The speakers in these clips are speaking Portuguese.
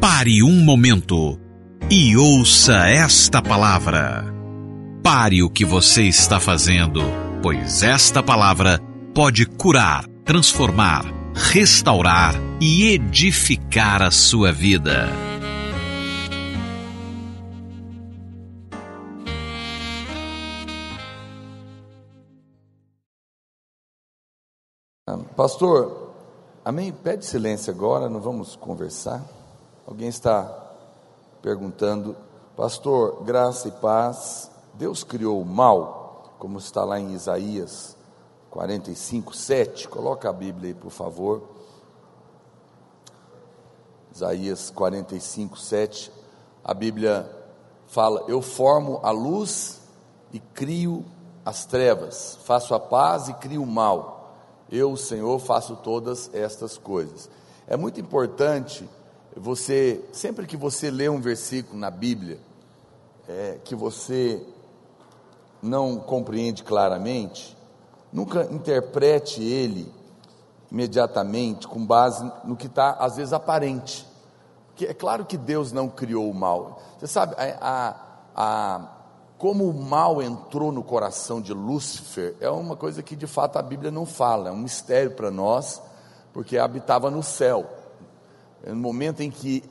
Pare um momento e ouça esta palavra. Pare o que você está fazendo, pois esta palavra pode curar, transformar, restaurar e edificar a sua vida. Pastor, amém? Pede silêncio agora, não vamos conversar. Alguém está perguntando, Pastor, graça e paz, Deus criou o mal, como está lá em Isaías 45, 7. Coloca a Bíblia aí, por favor. Isaías 45, 7. A Bíblia fala: Eu formo a luz e crio as trevas, faço a paz e crio o mal. Eu, Senhor, faço todas estas coisas. É muito importante você, sempre que você lê um versículo na Bíblia, é, que você não compreende claramente, nunca interprete ele imediatamente com base no que está, às vezes, aparente. Porque é claro que Deus não criou o mal. Você sabe, a, a, a, como o mal entrou no coração de Lúcifer, é uma coisa que de fato a Bíblia não fala, é um mistério para nós, porque habitava no céu no momento em que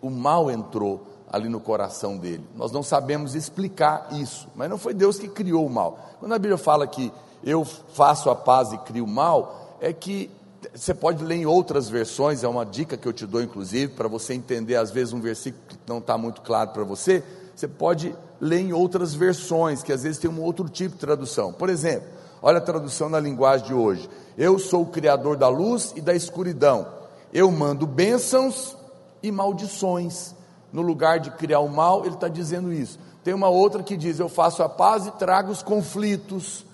o mal entrou ali no coração dele. Nós não sabemos explicar isso, mas não foi Deus que criou o mal. Quando a Bíblia fala que eu faço a paz e crio o mal, é que você pode ler em outras versões, é uma dica que eu te dou, inclusive, para você entender, às vezes, um versículo que não está muito claro para você, você pode ler em outras versões, que às vezes tem um outro tipo de tradução. Por exemplo, olha a tradução na linguagem de hoje: Eu sou o Criador da luz e da escuridão eu mando bênçãos e maldições. No lugar de criar o mal, ele está dizendo isso. Tem uma outra que diz: Eu faço a paz e trago os conflitos.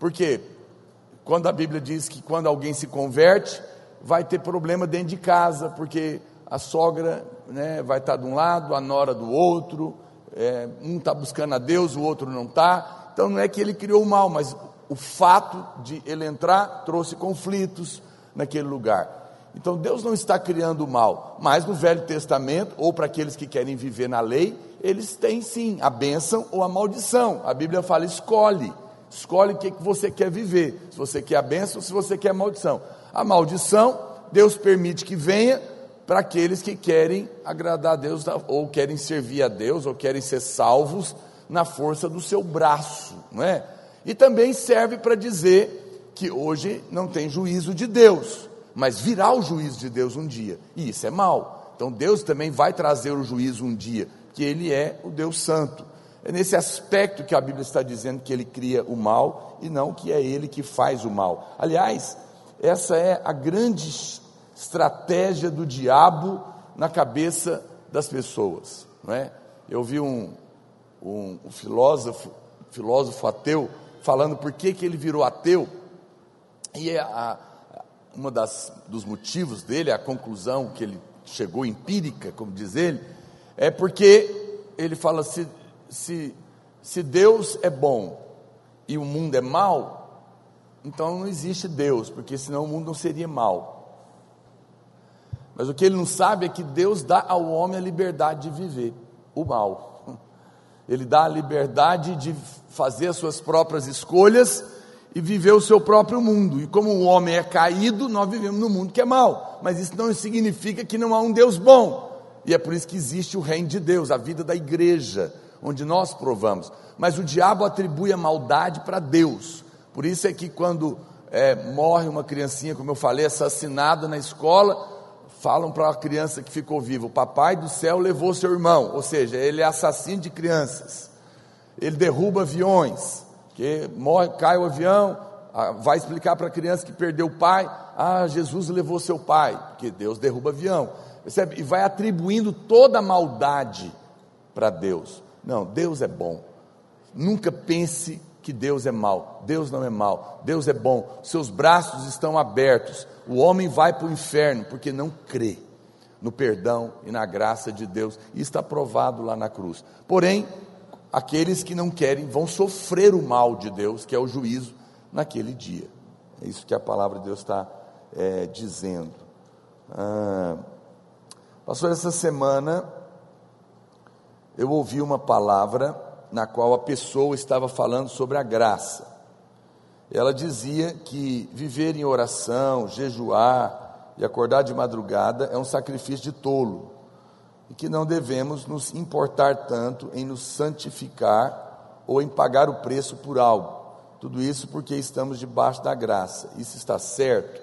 Porque quando a Bíblia diz que quando alguém se converte, vai ter problema dentro de casa, porque a sogra né, vai estar tá de um lado, a nora do outro, é, um está buscando a Deus, o outro não está. Então não é que ele criou o mal, mas o fato de ele entrar trouxe conflitos naquele lugar. Então Deus não está criando o mal, mas no Velho Testamento, ou para aqueles que querem viver na lei, eles têm sim a bênção ou a maldição. A Bíblia fala: escolhe, escolhe o que, você quer viver, se você quer a bênção ou se você quer a maldição. A maldição, Deus permite que venha para aqueles que querem agradar a Deus, ou querem servir a Deus, ou querem ser salvos na força do seu braço, não é? E também serve para dizer que hoje não tem juízo de Deus mas virá o juízo de Deus um dia, e isso é mal. Então Deus também vai trazer o juízo um dia, que Ele é o Deus Santo. É nesse aspecto que a Bíblia está dizendo que Ele cria o mal e não que é Ele que faz o mal. Aliás, essa é a grande estratégia do diabo na cabeça das pessoas, não é? Eu vi um, um, um filósofo, filósofo ateu, falando por que, que ele virou ateu, e a, uma das dos motivos dele, a conclusão que ele chegou empírica, como diz ele, é porque ele fala se se se Deus é bom e o mundo é mal, então não existe Deus, porque senão o mundo não seria mal. Mas o que ele não sabe é que Deus dá ao homem a liberdade de viver o mal. Ele dá a liberdade de fazer as suas próprias escolhas e viver o seu próprio mundo. E como o homem é caído, nós vivemos no mundo que é mau. Mas isso não significa que não há um Deus bom. E é por isso que existe o reino de Deus, a vida da igreja, onde nós provamos. Mas o diabo atribui a maldade para Deus. Por isso é que quando é, morre uma criancinha, como eu falei, assassinada na escola, falam para a criança que ficou viva: o papai do céu levou seu irmão. Ou seja, ele é assassino de crianças. Ele derruba aviões que morre, cai o avião, vai explicar para a criança que perdeu o pai, ah, Jesus levou seu pai, porque Deus derruba avião, percebe? E vai atribuindo toda a maldade para Deus. Não, Deus é bom. Nunca pense que Deus é mal. Deus não é mal. Deus é bom. Seus braços estão abertos. O homem vai para o inferno porque não crê no perdão e na graça de Deus. E está provado lá na cruz. Porém, aqueles que não querem vão sofrer o mal de Deus, que é o juízo naquele dia. É isso que a palavra de Deus está é, dizendo. Ah, Pastor, essa semana eu ouvi uma palavra na qual a pessoa estava falando sobre a graça. Ela dizia que viver em oração, jejuar e acordar de madrugada é um sacrifício de tolo e que não devemos nos importar tanto em nos santificar ou em pagar o preço por algo. Tudo isso porque estamos debaixo da graça. Isso está certo?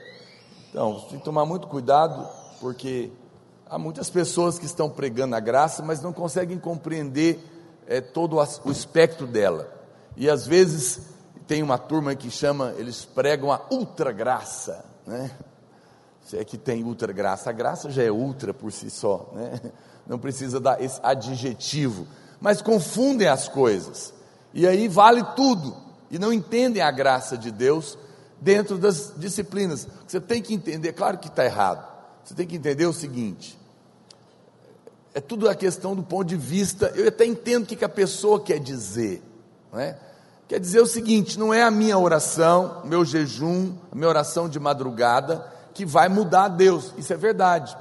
Então, tem que tomar muito cuidado, porque há muitas pessoas que estão pregando a graça, mas não conseguem compreender é, todo o espectro dela. E às vezes tem uma turma que chama, eles pregam a ultra graça, né? Se é que tem ultra graça, a graça já é ultra por si só, né? Não precisa dar esse adjetivo, mas confundem as coisas, e aí vale tudo, e não entendem a graça de Deus dentro das disciplinas. Você tem que entender, claro que está errado, você tem que entender o seguinte: é tudo a questão do ponto de vista, eu até entendo o que, que a pessoa quer dizer, não é? Quer dizer o seguinte: não é a minha oração, meu jejum, a minha oração de madrugada, que vai mudar Deus, isso é verdade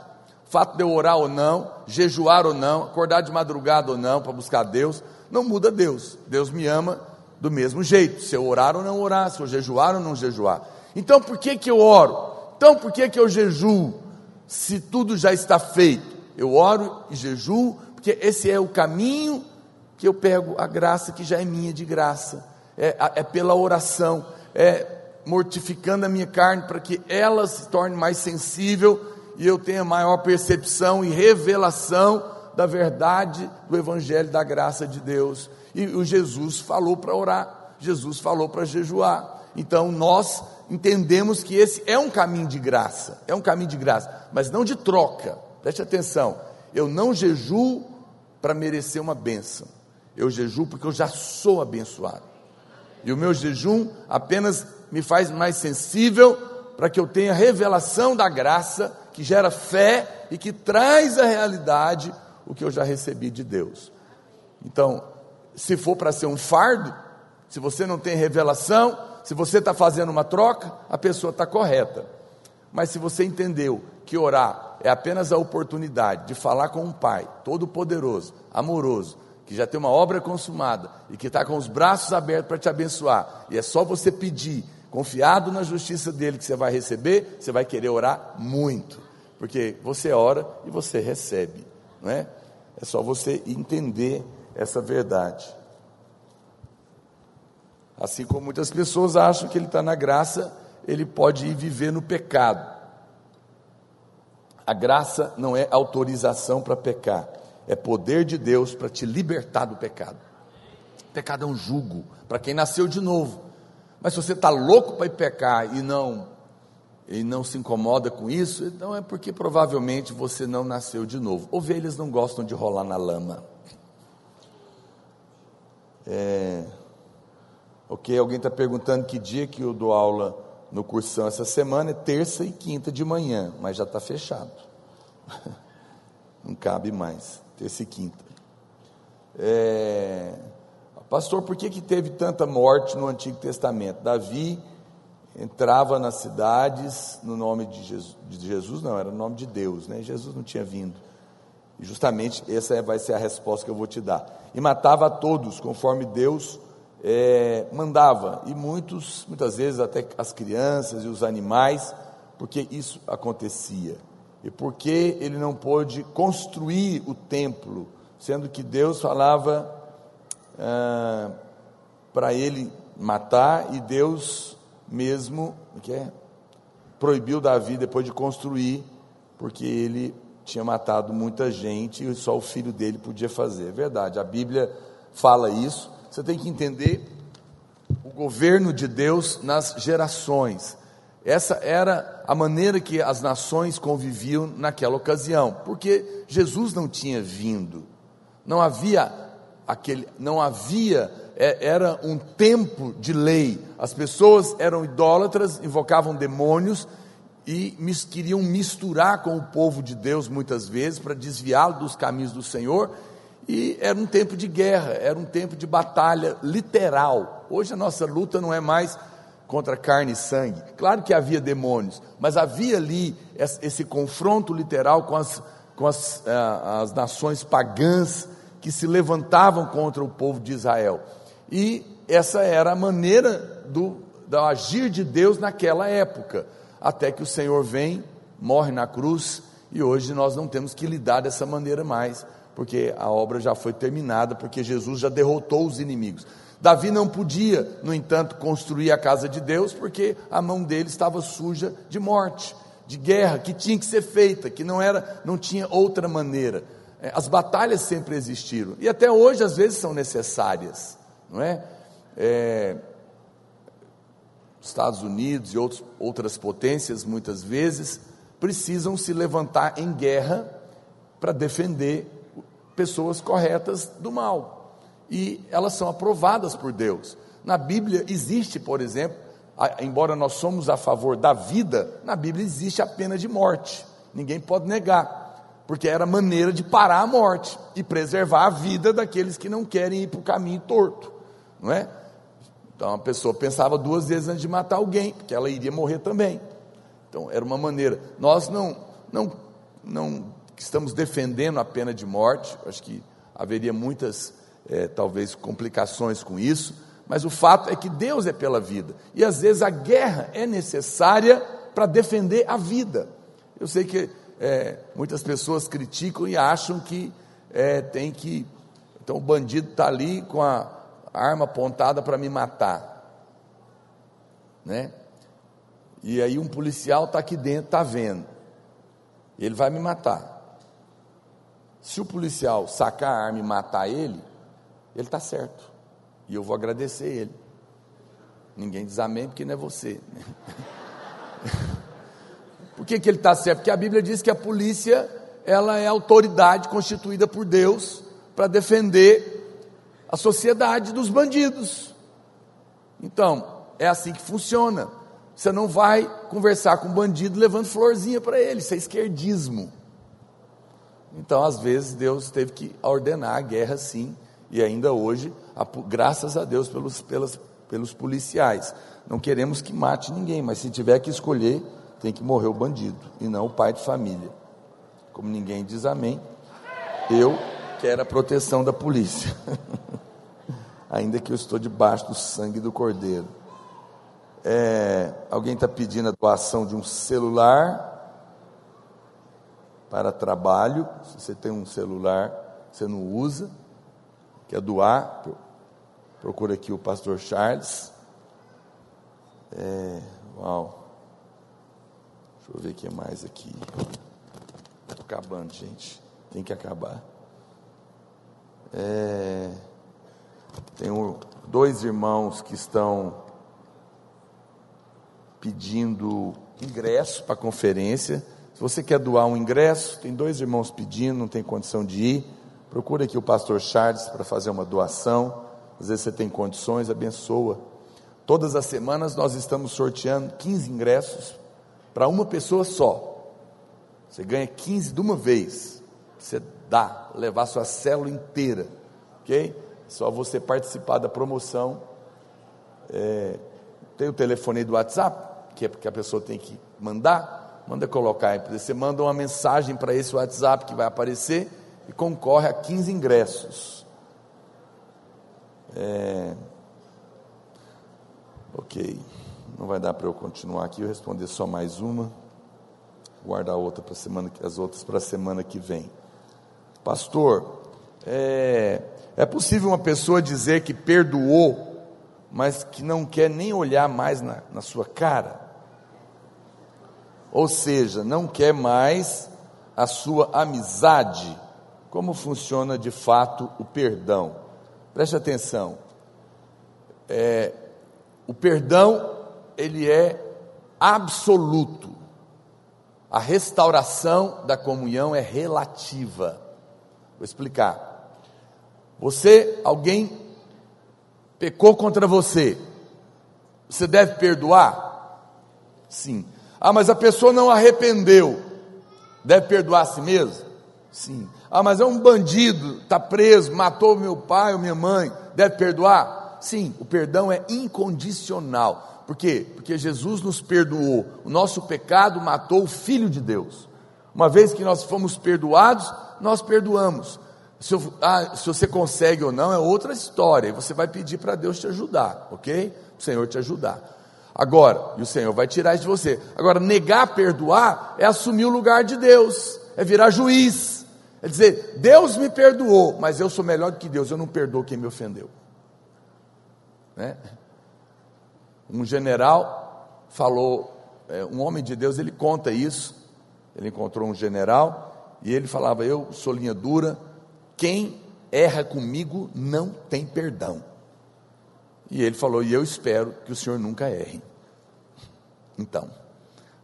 fato de eu orar ou não, jejuar ou não, acordar de madrugada ou não para buscar Deus, não muda Deus. Deus me ama do mesmo jeito, se eu orar ou não orar, se eu jejuar ou não jejuar. Então por que, que eu oro? Então por que, que eu jejuo? Se tudo já está feito, eu oro e jejuo, porque esse é o caminho que eu pego a graça que já é minha de graça, é, é pela oração, é mortificando a minha carne para que ela se torne mais sensível e eu tenha maior percepção e revelação da verdade do Evangelho da graça de Deus. E o Jesus falou para orar, Jesus falou para jejuar. Então nós entendemos que esse é um caminho de graça, é um caminho de graça, mas não de troca. Preste atenção, eu não jejuo para merecer uma bênção, eu jejuo porque eu já sou abençoado. E o meu jejum apenas me faz mais sensível para que eu tenha revelação da graça que gera fé e que traz à realidade o que eu já recebi de Deus. Então, se for para ser um fardo, se você não tem revelação, se você está fazendo uma troca, a pessoa está correta. Mas se você entendeu que orar é apenas a oportunidade de falar com um Pai todo-poderoso, amoroso, que já tem uma obra consumada e que está com os braços abertos para te abençoar, e é só você pedir, confiado na justiça dele que você vai receber, você vai querer orar muito porque você ora e você recebe, não é? É só você entender essa verdade. Assim como muitas pessoas acham que ele está na graça, ele pode ir viver no pecado. A graça não é autorização para pecar, é poder de Deus para te libertar do pecado. O pecado é um jugo para quem nasceu de novo. Mas se você está louco para ir pecar e não e não se incomoda com isso, então é porque provavelmente você não nasceu de novo. Ovelhas não gostam de rolar na lama. É, ok, alguém está perguntando que dia que eu dou aula no cursão essa semana, é terça e quinta de manhã, mas já está fechado. Não cabe mais, terça e quinta. É, pastor, por que, que teve tanta morte no Antigo Testamento? Davi entrava nas cidades no nome de Jesus, de Jesus não, era no nome de Deus, né? Jesus não tinha vindo. E justamente essa é, vai ser a resposta que eu vou te dar. E matava a todos, conforme Deus é, mandava. E muitos, muitas vezes até as crianças e os animais, porque isso acontecia. E porque ele não pôde construir o templo, sendo que Deus falava ah, para ele matar e Deus mesmo que é, proibiu Davi depois de construir, porque ele tinha matado muita gente e só o filho dele podia fazer. É verdade, a Bíblia fala isso. Você tem que entender o governo de Deus nas gerações. Essa era a maneira que as nações conviviam naquela ocasião, porque Jesus não tinha vindo. Não havia aquele, não havia é, era um tempo de lei. As pessoas eram idólatras, invocavam demônios e queriam misturar com o povo de Deus muitas vezes para desviá-lo dos caminhos do Senhor. E era um tempo de guerra, era um tempo de batalha literal. Hoje a nossa luta não é mais contra carne e sangue. Claro que havia demônios, mas havia ali esse confronto literal com as com as, eh, as nações pagãs que se levantavam contra o povo de Israel. E essa era a maneira do, do agir de Deus naquela época, até que o Senhor vem, morre na cruz, e hoje nós não temos que lidar dessa maneira mais, porque a obra já foi terminada, porque Jesus já derrotou os inimigos. Davi não podia, no entanto, construir a casa de Deus, porque a mão dele estava suja de morte, de guerra, que tinha que ser feita, que não era, não tinha outra maneira. É, as batalhas sempre existiram e até hoje às vezes são necessárias, não é? é Estados Unidos e outros, outras potências muitas vezes precisam se levantar em guerra para defender pessoas corretas do mal. E elas são aprovadas por Deus. Na Bíblia existe, por exemplo, embora nós somos a favor da vida, na Bíblia existe a pena de morte. Ninguém pode negar porque era maneira de parar a morte e preservar a vida daqueles que não querem ir para o caminho torto, não é? Então a pessoa pensava duas vezes antes de matar alguém, porque ela iria morrer também. Então era uma maneira. Nós não, não, não estamos defendendo a pena de morte. Acho que haveria muitas, é, talvez, complicações com isso. Mas o fato é que Deus é pela vida e às vezes a guerra é necessária para defender a vida. Eu sei que é, muitas pessoas criticam e acham que é, tem que. Então o bandido está ali com a arma apontada para me matar. Né? E aí um policial está aqui dentro, está vendo. Ele vai me matar. Se o policial sacar a arma e matar ele, ele está certo. E eu vou agradecer ele. Ninguém diz amém porque não é você. Por que, que ele está certo? Porque a Bíblia diz que a polícia ela é autoridade constituída por Deus para defender a sociedade dos bandidos. Então, é assim que funciona. Você não vai conversar com um bandido levando florzinha para ele, isso é esquerdismo. Então, às vezes, Deus teve que ordenar a guerra sim, e ainda hoje, graças a Deus pelos, pelas, pelos policiais. Não queremos que mate ninguém, mas se tiver que escolher, tem que morrer o bandido e não o pai de família. Como ninguém diz amém, eu quero a proteção da polícia, ainda que eu estou debaixo do sangue do cordeiro. É, alguém está pedindo a doação de um celular para trabalho. Se você tem um celular, você não usa, quer doar, procura aqui o pastor Charles. É, uau. Deixa eu ver o que mais aqui. Estou acabando, gente. Tem que acabar. É, tenho dois irmãos que estão pedindo ingresso para a conferência. Se você quer doar um ingresso, tem dois irmãos pedindo, não tem condição de ir. Procure aqui o pastor Charles para fazer uma doação. Às vezes você tem condições, abençoa. Todas as semanas nós estamos sorteando 15 ingressos para uma pessoa só. Você ganha 15 de uma vez. Você dá, levar sua célula inteira. Ok? Só você participar da promoção. É, tem o telefone do WhatsApp, que é porque a pessoa tem que mandar. Manda colocar aí. Você manda uma mensagem para esse WhatsApp que vai aparecer e concorre a 15 ingressos. É, ok. Não vai dar para eu continuar aqui, eu responder só mais uma. Guardar outra para semana, as outras para a semana que vem. Pastor, é, é possível uma pessoa dizer que perdoou, mas que não quer nem olhar mais na, na sua cara? Ou seja, não quer mais a sua amizade. Como funciona de fato o perdão? Preste atenção. É, o perdão ele é absoluto. A restauração da comunhão é relativa. Vou explicar. Você, alguém pecou contra você. Você deve perdoar? Sim. Ah, mas a pessoa não arrependeu. Deve perdoar a si mesmo? Sim. Ah, mas é um bandido, está preso, matou meu pai ou minha mãe. Deve perdoar? Sim. O perdão é incondicional. Por quê? Porque Jesus nos perdoou. O nosso pecado matou o Filho de Deus. Uma vez que nós fomos perdoados, nós perdoamos. Se, eu, ah, se você consegue ou não é outra história. Você vai pedir para Deus te ajudar, ok? O Senhor te ajudar. Agora, e o Senhor vai tirar isso de você. Agora, negar perdoar é assumir o lugar de Deus, é virar juiz. É dizer, Deus me perdoou, mas eu sou melhor do que Deus, eu não perdoo quem me ofendeu. Né? Um general falou, é, um homem de Deus, ele conta isso. Ele encontrou um general e ele falava: Eu sou linha dura, quem erra comigo não tem perdão. E ele falou: E eu espero que o senhor nunca erre. Então,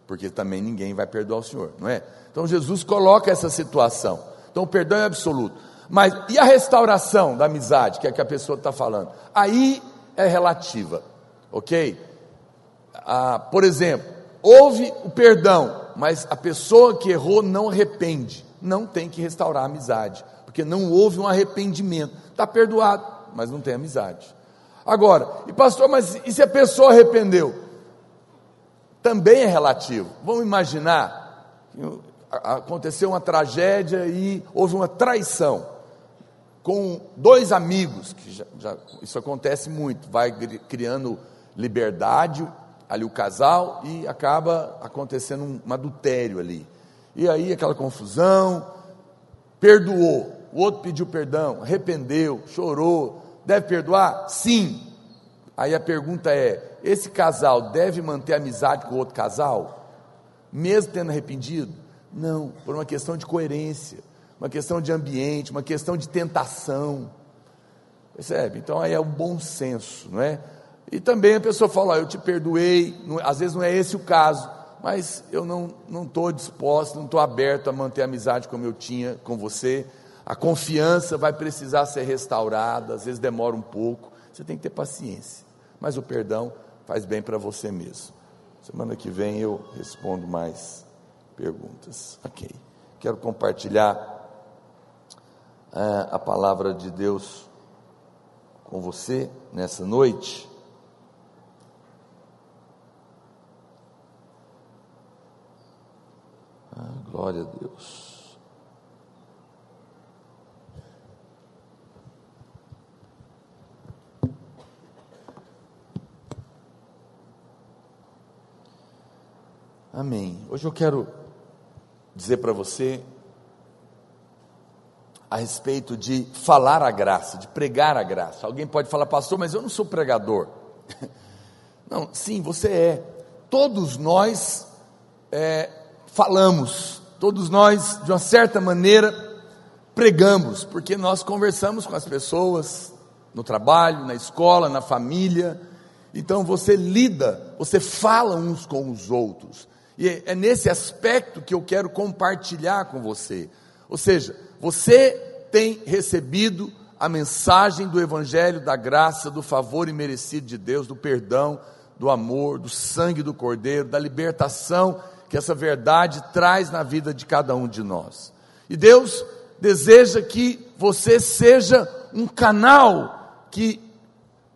porque também ninguém vai perdoar o senhor, não é? Então Jesus coloca essa situação. Então o perdão é absoluto. Mas e a restauração da amizade, que é que a pessoa está falando? Aí é relativa ok? Ah, por exemplo, houve o perdão, mas a pessoa que errou não arrepende, não tem que restaurar a amizade, porque não houve um arrependimento, está perdoado, mas não tem amizade. Agora, e pastor, mas e se a pessoa arrependeu? Também é relativo. Vamos imaginar, aconteceu uma tragédia e houve uma traição com dois amigos, que já, já, isso acontece muito, vai criando liberdade, ali o casal, e acaba acontecendo um, adultério ali. E aí aquela confusão, perdoou, o outro pediu perdão, arrependeu, chorou, deve perdoar? Sim. Aí a pergunta é: esse casal deve manter amizade com o outro casal, mesmo tendo arrependido? Não, por uma questão de coerência, uma questão de ambiente, uma questão de tentação. Percebe? Então aí é o bom senso, não é? E também a pessoa fala: Eu te perdoei, às vezes não é esse o caso, mas eu não estou disposto, não estou aberto a manter a amizade como eu tinha com você. A confiança vai precisar ser restaurada, às vezes demora um pouco, você tem que ter paciência, mas o perdão faz bem para você mesmo. Semana que vem eu respondo mais perguntas. Ok. Quero compartilhar é, a palavra de Deus com você nessa noite. Ah, glória a Deus. Amém. Hoje eu quero dizer para você a respeito de falar a graça, de pregar a graça. Alguém pode falar, pastor, mas eu não sou pregador. Não, sim, você é. Todos nós é, falamos, todos nós, de uma certa maneira, pregamos, porque nós conversamos com as pessoas no trabalho, na escola, na família. Então você lida, você fala uns com os outros. E é nesse aspecto que eu quero compartilhar com você. Ou seja, você tem recebido a mensagem do Evangelho da graça, do favor imerecido de Deus, do perdão, do amor, do sangue do Cordeiro, da libertação que essa verdade traz na vida de cada um de nós. E Deus deseja que você seja um canal que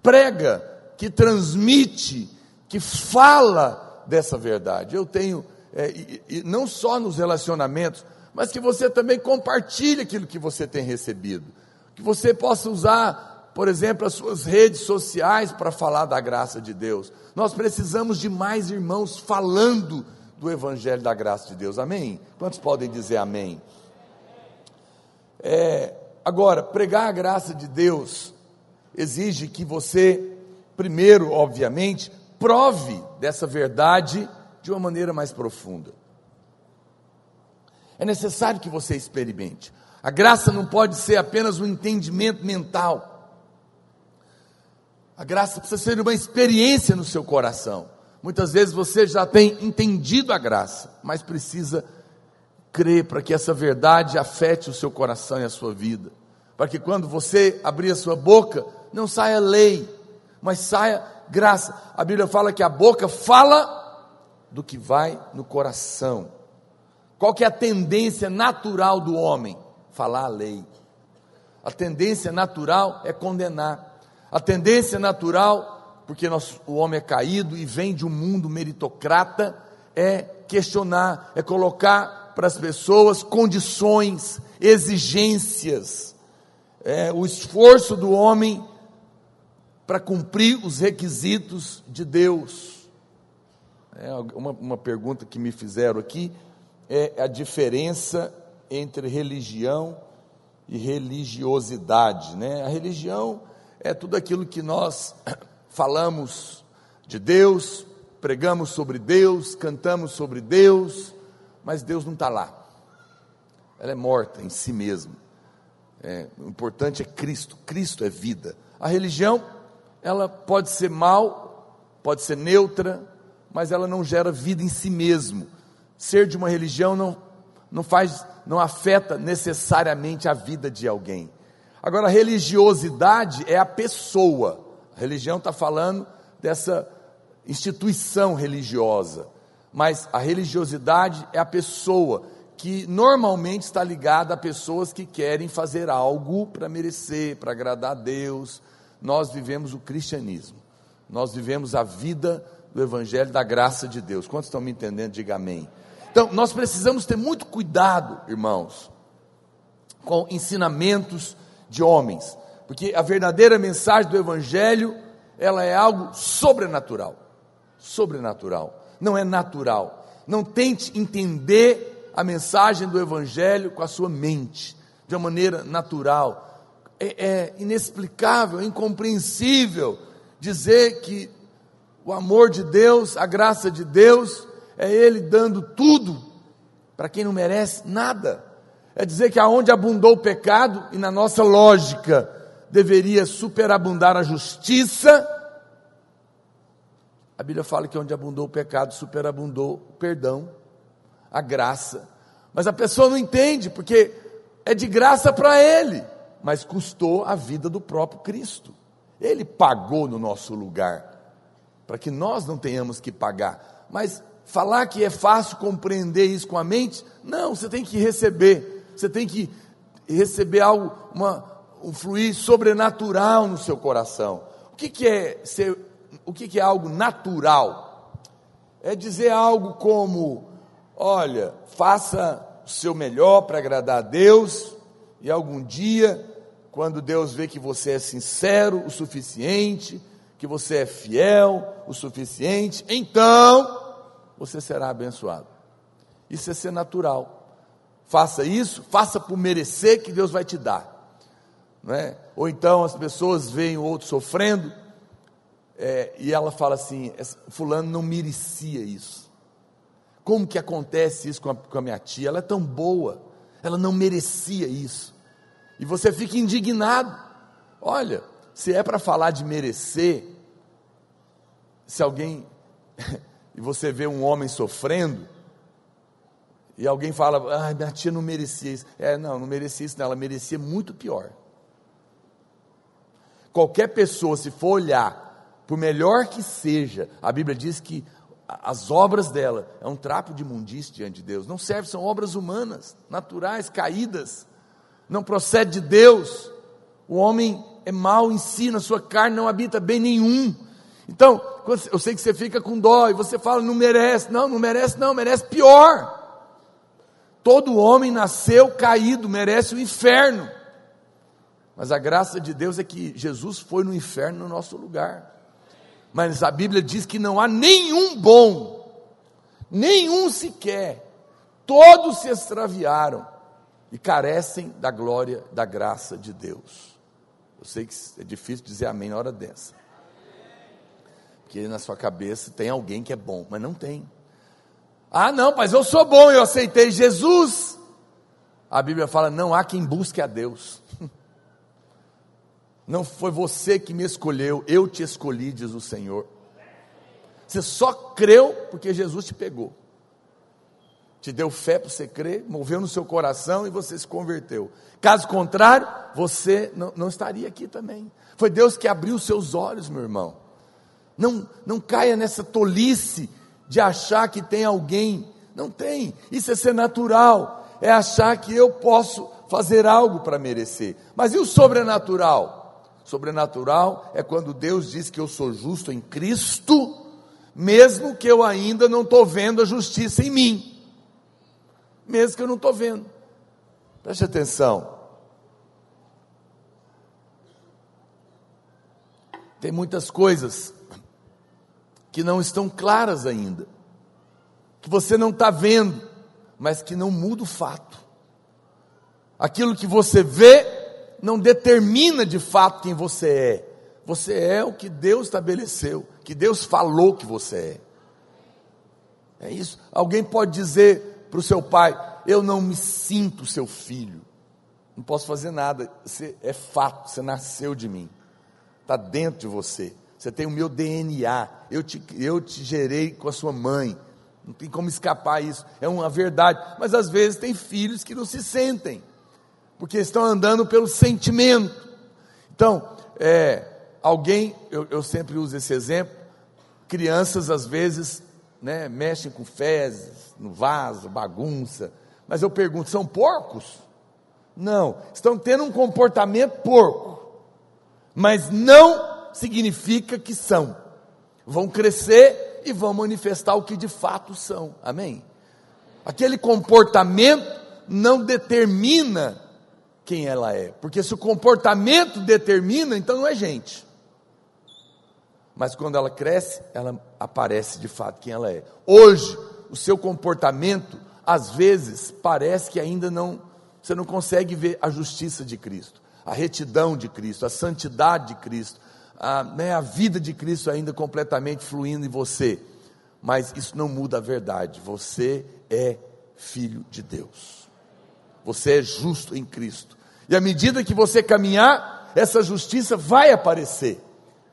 prega, que transmite, que fala dessa verdade. Eu tenho, é, e, e não só nos relacionamentos, mas que você também compartilhe aquilo que você tem recebido. Que você possa usar, por exemplo, as suas redes sociais para falar da graça de Deus. Nós precisamos de mais irmãos falando do Evangelho da graça de Deus. Amém? Quantos podem dizer amém? É, agora, pregar a graça de Deus exige que você, primeiro, obviamente, prove dessa verdade de uma maneira mais profunda. É necessário que você experimente. A graça não pode ser apenas um entendimento mental. A graça precisa ser uma experiência no seu coração. Muitas vezes você já tem entendido a graça, mas precisa crer para que essa verdade afete o seu coração e a sua vida. Para que quando você abrir a sua boca, não saia lei, mas saia graça. A Bíblia fala que a boca fala do que vai no coração. Qual que é a tendência natural do homem? Falar a lei. A tendência natural é condenar. A tendência natural porque nós, o homem é caído e vem de um mundo meritocrata, é questionar, é colocar para as pessoas condições, exigências, é, o esforço do homem para cumprir os requisitos de Deus. É, uma, uma pergunta que me fizeram aqui é a diferença entre religião e religiosidade. Né? A religião é tudo aquilo que nós falamos de Deus, pregamos sobre Deus, cantamos sobre Deus, mas Deus não está lá. Ela é morta em si mesma. É, o importante é Cristo. Cristo é vida. A religião, ela pode ser mal, pode ser neutra, mas ela não gera vida em si mesmo. Ser de uma religião não, não faz, não afeta necessariamente a vida de alguém. Agora, a religiosidade é a pessoa. A religião está falando dessa instituição religiosa, mas a religiosidade é a pessoa que normalmente está ligada a pessoas que querem fazer algo para merecer, para agradar a Deus. Nós vivemos o cristianismo, nós vivemos a vida do Evangelho da graça de Deus. Quantos estão me entendendo? Diga amém. Então, nós precisamos ter muito cuidado, irmãos, com ensinamentos de homens, porque a verdadeira mensagem do Evangelho, ela é algo sobrenatural. Sobrenatural, não é natural. Não tente entender a mensagem do Evangelho com a sua mente, de uma maneira natural. É, é inexplicável, incompreensível dizer que o amor de Deus, a graça de Deus, é Ele dando tudo para quem não merece nada é dizer que aonde abundou o pecado, e na nossa lógica deveria superabundar a justiça, a Bíblia fala que onde abundou o pecado, superabundou o perdão, a graça. Mas a pessoa não entende, porque é de graça para ele, mas custou a vida do próprio Cristo. Ele pagou no nosso lugar, para que nós não tenhamos que pagar. Mas falar que é fácil compreender isso com a mente, não, você tem que receber você tem que receber algo, uma, um fluir sobrenatural no seu coração. O que, que é ser, o que, que é algo natural? É dizer algo como: olha, faça o seu melhor para agradar a Deus, e algum dia, quando Deus vê que você é sincero o suficiente, que você é fiel o suficiente, então você será abençoado. Isso é ser natural faça isso, faça por merecer que Deus vai te dar. É? Ou então as pessoas veem o outro sofrendo é, e ela fala assim: Fulano não merecia isso. Como que acontece isso com a, com a minha tia? Ela é tão boa, ela não merecia isso. E você fica indignado. Olha, se é para falar de merecer, se alguém e você vê um homem sofrendo, e alguém fala, ah, minha tia não merecia isso. É, não, não merecia isso, não, ela merecia muito pior. Qualquer pessoa, se for olhar, por melhor que seja, a Bíblia diz que as obras dela é um trapo de imundície diante de Deus. Não serve, são obras humanas, naturais, caídas. Não procede de Deus. O homem é mau em si, na sua carne não habita bem nenhum. Então, eu sei que você fica com dó e você fala, não merece. Não, não merece, não, merece pior. Todo homem nasceu caído, merece o inferno. Mas a graça de Deus é que Jesus foi no inferno no nosso lugar. Mas a Bíblia diz que não há nenhum bom, nenhum sequer. Todos se extraviaram e carecem da glória, da graça de Deus. Eu sei que é difícil dizer amém na hora dessa. Porque na sua cabeça tem alguém que é bom, mas não tem. Ah, não, mas eu sou bom, eu aceitei Jesus. A Bíblia fala: não há quem busque a Deus. Não foi você que me escolheu, eu te escolhi, diz o Senhor. Você só creu porque Jesus te pegou. Te deu fé para você crer, moveu no seu coração e você se converteu. Caso contrário, você não, não estaria aqui também. Foi Deus que abriu os seus olhos, meu irmão. Não, não caia nessa tolice de achar que tem alguém. Não tem. Isso é ser natural. É achar que eu posso fazer algo para merecer. Mas e o sobrenatural? Sobrenatural é quando Deus diz que eu sou justo em Cristo, mesmo que eu ainda não estou vendo a justiça em mim. mesmo que eu não estou vendo. Preste atenção. Tem muitas coisas que não estão claras ainda, que você não está vendo, mas que não muda o fato. Aquilo que você vê não determina de fato quem você é. Você é o que Deus estabeleceu, que Deus falou que você é. É isso. Alguém pode dizer para o seu pai: Eu não me sinto seu filho, não posso fazer nada. Você é fato, você nasceu de mim, está dentro de você. Você tem o meu DNA, eu te, eu te gerei com a sua mãe, não tem como escapar isso, é uma verdade. Mas às vezes tem filhos que não se sentem, porque estão andando pelo sentimento. Então, é, alguém, eu, eu sempre uso esse exemplo, crianças às vezes né, mexem com fezes, no vaso, bagunça, mas eu pergunto, são porcos? Não, estão tendo um comportamento porco, mas não significa que são. Vão crescer e vão manifestar o que de fato são, amém? Aquele comportamento não determina quem ela é, porque se o comportamento determina, então não é gente. Mas quando ela cresce, ela aparece de fato quem ela é. Hoje, o seu comportamento, às vezes, parece que ainda não, você não consegue ver a justiça de Cristo, a retidão de Cristo, a santidade de Cristo, a, né, a vida de Cristo ainda completamente fluindo em você. Mas isso não muda a verdade, você é filho de Deus, você é justo em Cristo, e à medida que você caminhar, essa justiça vai aparecer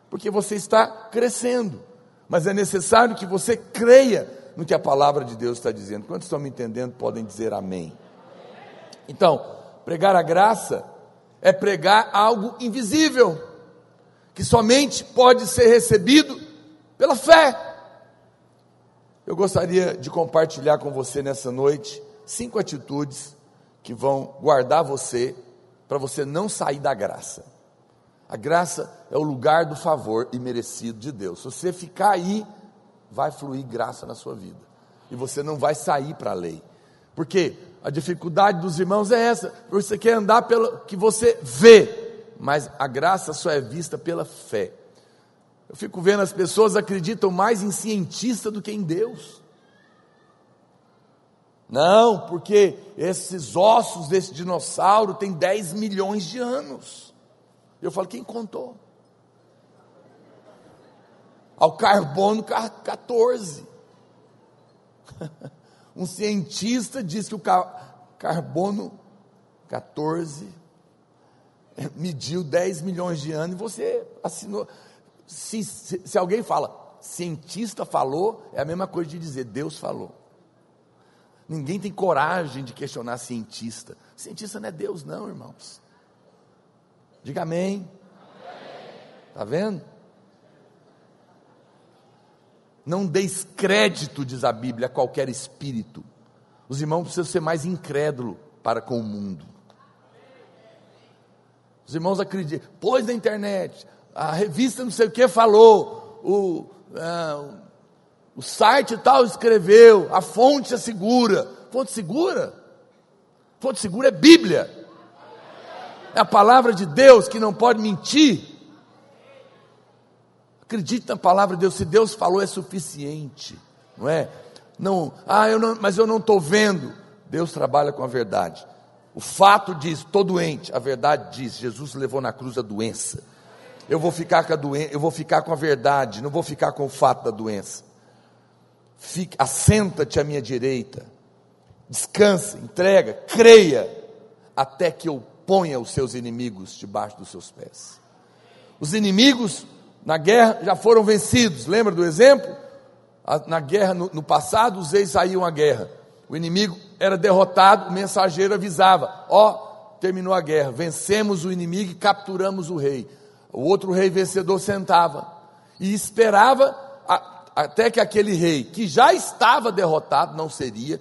porque você está crescendo. Mas é necessário que você creia no que a palavra de Deus está dizendo. Quantos estão me entendendo podem dizer amém. Então, pregar a graça é pregar algo invisível, que somente pode ser recebido pela fé. Eu gostaria de compartilhar com você nessa noite cinco atitudes que vão guardar você para você não sair da graça. A graça é o lugar do favor imerecido de Deus. Se você ficar aí, vai fluir graça na sua vida. E você não vai sair para a lei. Porque a dificuldade dos irmãos é essa. Você quer andar pelo que você vê, mas a graça só é vista pela fé. Eu fico vendo as pessoas acreditam mais em cientista do que em Deus. Não, porque esses ossos desse dinossauro têm 10 milhões de anos. Eu falo, quem contou? Ao carbono 14. Um cientista diz que o carbono 14 mediu 10 milhões de anos e você assinou. Se, se, se, alguém fala, cientista falou, é a mesma coisa de dizer Deus falou. Ninguém tem coragem de questionar cientista. Cientista não é Deus, não, irmãos. Diga amém. Está vendo? Não deis crédito, diz a Bíblia, a qualquer espírito. Os irmãos precisam ser mais incrédulos para com o mundo. Os irmãos acreditam, pôs na internet, a revista não sei o que falou, o, uh, o site tal escreveu, a fonte é segura. Fonte segura? Fonte segura é Bíblia é a palavra de Deus que não pode mentir. Acredite na palavra de Deus, se Deus falou é suficiente, não é? Não, ah, eu não, mas eu não estou vendo. Deus trabalha com a verdade. O fato diz, estou doente. A verdade diz, Jesus levou na cruz a doença. Eu vou ficar com a doença, eu vou ficar com a verdade, não vou ficar com o fato da doença. Assenta-te à minha direita. Descansa, entrega, creia, até que eu ponha os seus inimigos debaixo dos seus pés. Os inimigos na guerra já foram vencidos, lembra do exemplo? Na guerra, no, no passado, os reis saíam à guerra. O inimigo era derrotado, o mensageiro avisava: Ó, oh, terminou a guerra, vencemos o inimigo e capturamos o rei. O outro rei vencedor sentava e esperava a, até que aquele rei, que já estava derrotado, não seria,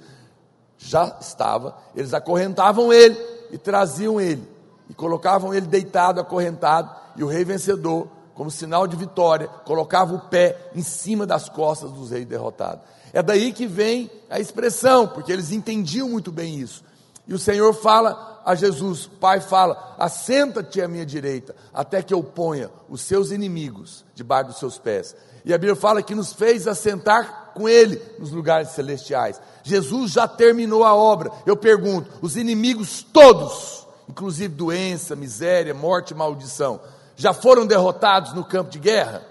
já estava, eles acorrentavam ele e traziam ele, e colocavam ele deitado, acorrentado, e o rei vencedor como sinal de vitória, colocava o pé em cima das costas dos reis derrotados. É daí que vem a expressão, porque eles entendiam muito bem isso. E o Senhor fala a Jesus, o Pai fala: assenta-te à minha direita, até que eu ponha os seus inimigos debaixo dos seus pés. E a Bíblia fala que nos fez assentar com Ele nos lugares celestiais. Jesus já terminou a obra. Eu pergunto: os inimigos todos, inclusive doença, miséria, morte maldição, já foram derrotados no campo de guerra?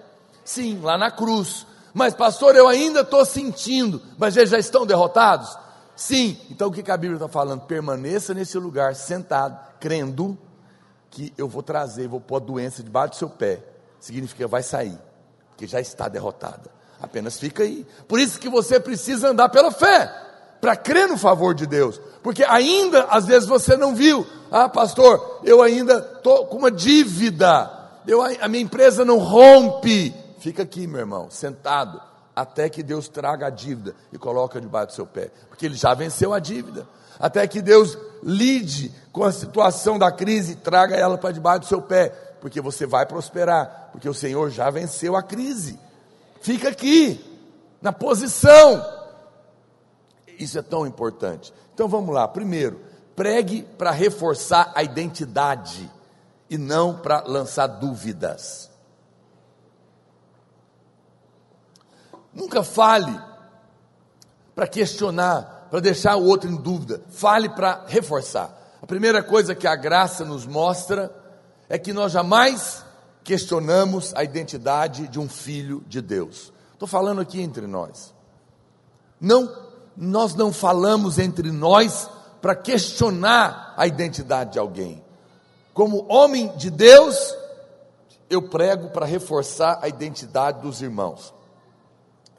Sim, lá na cruz. Mas, pastor, eu ainda estou sentindo, mas eles já estão derrotados? Sim, então o que a Bíblia está falando? Permaneça nesse lugar, sentado, crendo que eu vou trazer, vou pôr a doença debaixo do seu pé. Significa vai sair, porque já está derrotada. Apenas fica aí. Por isso que você precisa andar pela fé, para crer no favor de Deus. Porque ainda, às vezes, você não viu. Ah, pastor, eu ainda estou com uma dívida. Eu, a minha empresa não rompe. Fica aqui, meu irmão, sentado até que Deus traga a dívida e coloque debaixo do seu pé, porque ele já venceu a dívida. Até que Deus lide com a situação da crise e traga ela para debaixo do seu pé, porque você vai prosperar, porque o Senhor já venceu a crise. Fica aqui, na posição. Isso é tão importante. Então vamos lá. Primeiro, pregue para reforçar a identidade e não para lançar dúvidas. Nunca fale para questionar, para deixar o outro em dúvida. Fale para reforçar. A primeira coisa que a graça nos mostra é que nós jamais questionamos a identidade de um filho de Deus. Estou falando aqui entre nós. Não, nós não falamos entre nós para questionar a identidade de alguém. Como homem de Deus, eu prego para reforçar a identidade dos irmãos.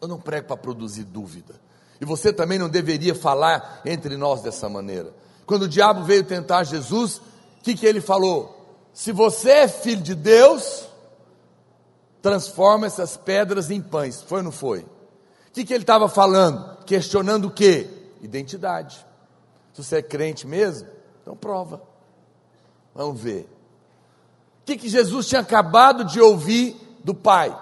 Eu não prego para produzir dúvida. E você também não deveria falar entre nós dessa maneira. Quando o diabo veio tentar Jesus, o que, que ele falou? Se você é filho de Deus, transforma essas pedras em pães. Foi ou não foi? O que, que ele estava falando? Questionando o quê? Identidade. Se você é crente mesmo, então prova. Vamos ver. O que, que Jesus tinha acabado de ouvir do Pai?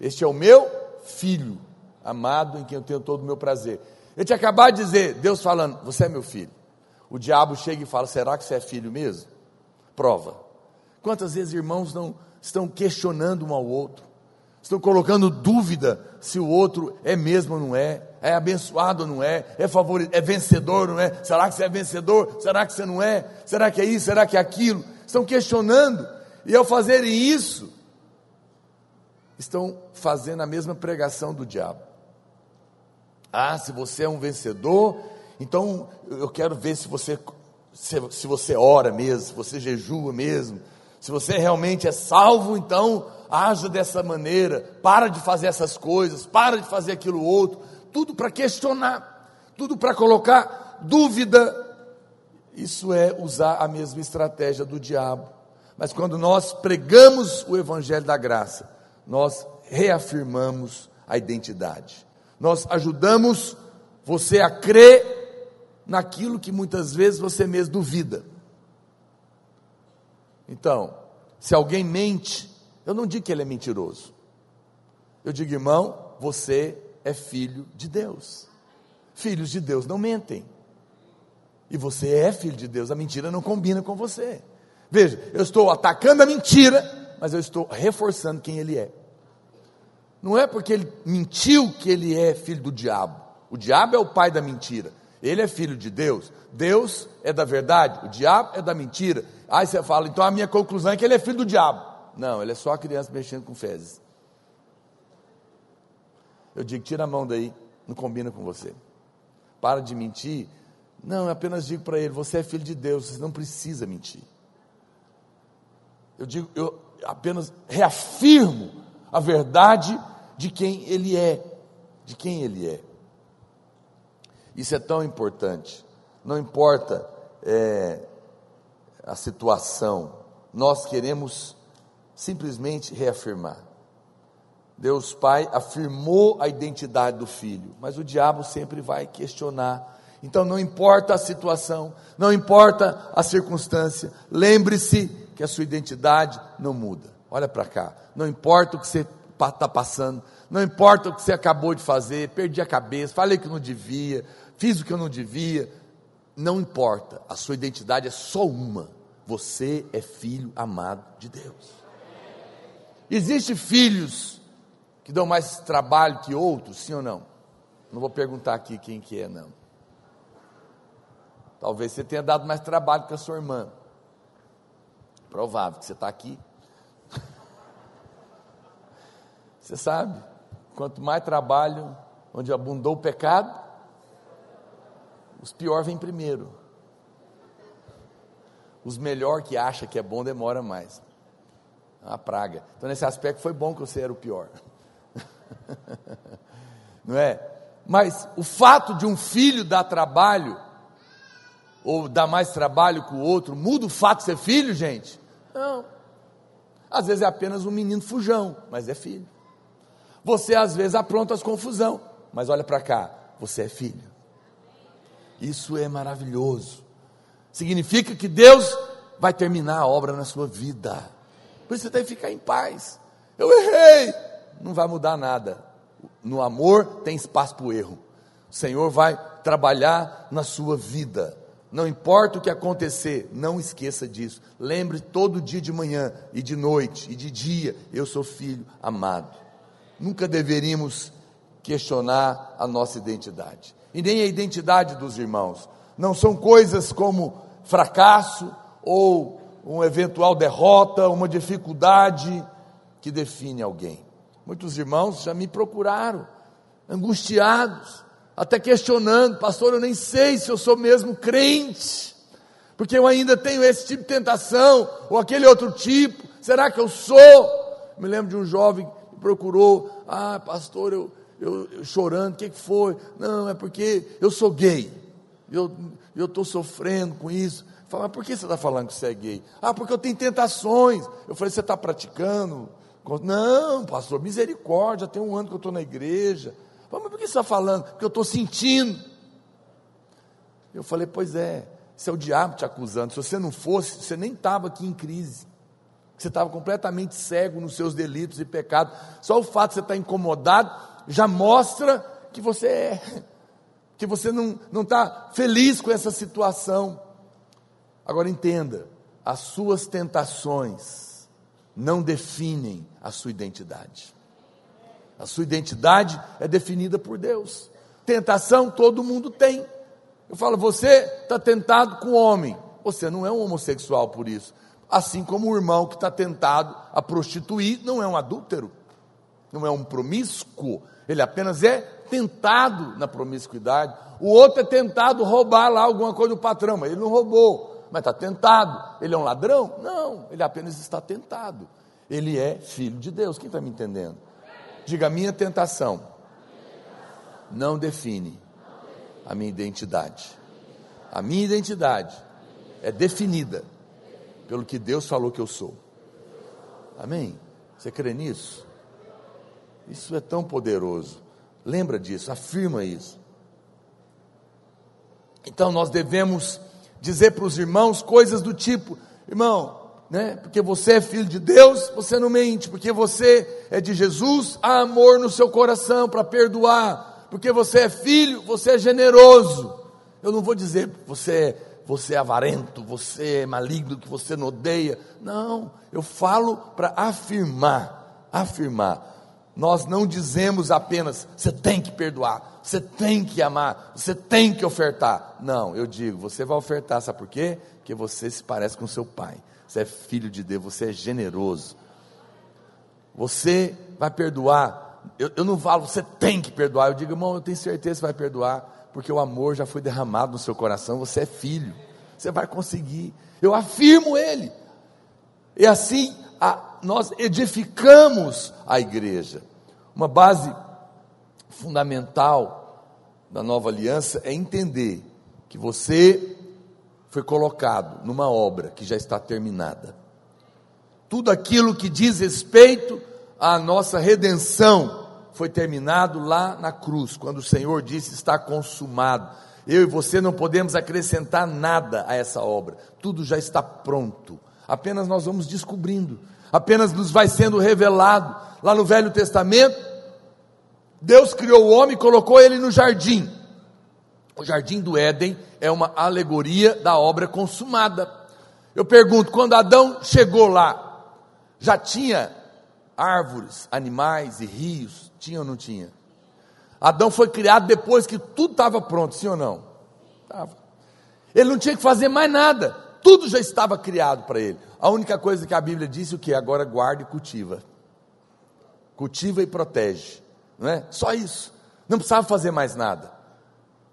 Este é o meu filho amado em quem eu tenho todo o meu prazer. Eu tinha acabado de dizer, Deus falando, você é meu filho. O diabo chega e fala, será que você é filho mesmo? Prova. Quantas vezes irmãos não estão questionando um ao outro, estão colocando dúvida se o outro é mesmo ou não é, é abençoado ou não é, é favorito, é vencedor ou não é, será que você é vencedor? Será que você não é? Será que é isso? Será que é aquilo? Estão questionando, e ao fazerem isso, estão fazendo a mesma pregação do diabo. Ah, se você é um vencedor, então eu quero ver se você se, se você ora mesmo, se você jejua mesmo, se você realmente é salvo, então haja dessa maneira, para de fazer essas coisas, para de fazer aquilo outro, tudo para questionar, tudo para colocar dúvida. Isso é usar a mesma estratégia do diabo. Mas quando nós pregamos o evangelho da graça, nós reafirmamos a identidade. Nós ajudamos você a crer naquilo que muitas vezes você mesmo duvida. Então, se alguém mente, eu não digo que ele é mentiroso. Eu digo, irmão, você é filho de Deus. Filhos de Deus não mentem. E você é filho de Deus, a mentira não combina com você. Veja, eu estou atacando a mentira, mas eu estou reforçando quem ele é. Não é porque ele mentiu que ele é filho do diabo. O diabo é o pai da mentira. Ele é filho de Deus. Deus é da verdade. O diabo é da mentira. Aí você fala, então a minha conclusão é que ele é filho do diabo. Não, ele é só a criança mexendo com fezes. Eu digo, tira a mão daí, não combina com você. Para de mentir. Não, eu apenas digo para ele, você é filho de Deus, você não precisa mentir. Eu digo, eu apenas reafirmo a verdade de quem ele é, de quem ele é. Isso é tão importante. Não importa é, a situação, nós queremos simplesmente reafirmar. Deus Pai afirmou a identidade do filho, mas o diabo sempre vai questionar. Então não importa a situação, não importa a circunstância, lembre-se que a sua identidade não muda. Olha para cá. Não importa o que você está passando, não importa o que você acabou de fazer, perdi a cabeça, falei que não devia, fiz o que eu não devia. Não importa, a sua identidade é só uma. Você é filho amado de Deus. Existem filhos que dão mais trabalho que outros, sim ou não? Não vou perguntar aqui quem que é, não. Talvez você tenha dado mais trabalho que a sua irmã. Provável que você está aqui. Você sabe, quanto mais trabalho, onde abundou o pecado, os piores vêm primeiro. Os melhor que acha que é bom demora mais. É uma praga. Então, nesse aspecto, foi bom que você era o pior. Não é? Mas o fato de um filho dar trabalho, ou dar mais trabalho que o outro, muda o fato de ser filho, gente? Não. Às vezes é apenas um menino fujão, mas é filho. Você às vezes apronta as confusão, mas olha para cá, você é filho. Isso é maravilhoso. Significa que Deus vai terminar a obra na sua vida. Por isso você tem que ficar em paz. Eu errei. Não vai mudar nada. No amor tem espaço para o erro. O Senhor vai trabalhar na sua vida. Não importa o que acontecer, não esqueça disso. Lembre todo dia de manhã e de noite e de dia, eu sou filho amado. Nunca deveríamos questionar a nossa identidade. E nem a identidade dos irmãos. Não são coisas como fracasso ou uma eventual derrota, uma dificuldade que define alguém. Muitos irmãos já me procuraram, angustiados, até questionando, pastor, eu nem sei se eu sou mesmo crente, porque eu ainda tenho esse tipo de tentação, ou aquele outro tipo, será que eu sou? Me lembro de um jovem que procurou, ah, pastor, eu, eu, eu chorando, o que, que foi? Não, é porque eu sou gay, eu estou sofrendo com isso. Fala, mas por que você está falando que você é gay? Ah, porque eu tenho tentações. Eu falei, você está praticando? Não, pastor, misericórdia, tem um ano que eu estou na igreja. Mas por que você está falando? Porque eu estou sentindo. Eu falei, pois é, isso é o diabo te acusando. Se você não fosse, você nem estava aqui em crise. Você estava completamente cego nos seus delitos e pecados. Só o fato de você estar incomodado já mostra que você é, que você não está feliz com essa situação. Agora entenda, as suas tentações não definem a sua identidade. A sua identidade é definida por Deus. Tentação todo mundo tem. Eu falo, você está tentado com homem. Você não é um homossexual por isso. Assim como o irmão que está tentado a prostituir não é um adúltero, não é um promíscuo. Ele apenas é tentado na promiscuidade. O outro é tentado roubar lá alguma coisa do patrão, mas ele não roubou, mas está tentado. Ele é um ladrão? Não, ele apenas está tentado. Ele é filho de Deus. Quem está me entendendo? Diga: minha tentação não define a minha identidade. A minha identidade é definida pelo que Deus falou que eu sou. Amém? Você crê nisso? Isso é tão poderoso. Lembra disso, afirma isso. Então nós devemos dizer para os irmãos coisas do tipo: irmão, né? Porque você é filho de Deus, você não mente, porque você é de Jesus, há amor no seu coração para perdoar, porque você é filho, você é generoso. Eu não vou dizer você você é avarento, você é maligno, que você não odeia. Não, eu falo para afirmar, afirmar. Nós não dizemos apenas você tem que perdoar, você tem que amar, você tem que ofertar. Não, eu digo, você vai ofertar, sabe por quê? Porque você se parece com seu pai você é filho de Deus, você é generoso. Você vai perdoar. Eu, eu não falo, você tem que perdoar. Eu digo, irmão, eu tenho certeza que vai perdoar, porque o amor já foi derramado no seu coração. Você é filho, você vai conseguir. Eu afirmo ele. E assim a, nós edificamos a igreja. Uma base fundamental da nova aliança é entender que você foi colocado numa obra que já está terminada. Tudo aquilo que diz respeito à nossa redenção foi terminado lá na cruz, quando o Senhor disse: está consumado. Eu e você não podemos acrescentar nada a essa obra, tudo já está pronto. Apenas nós vamos descobrindo, apenas nos vai sendo revelado. Lá no Velho Testamento, Deus criou o homem e colocou ele no jardim. O jardim do Éden é uma alegoria da obra consumada. Eu pergunto, quando Adão chegou lá, já tinha árvores, animais e rios? Tinha ou não tinha? Adão foi criado depois que tudo estava pronto, sim ou não? Estava. Ele não tinha que fazer mais nada, tudo já estava criado para ele. A única coisa que a Bíblia disse o que? Agora guarda e cultiva. Cultiva e protege, não é? Só isso. Não precisava fazer mais nada.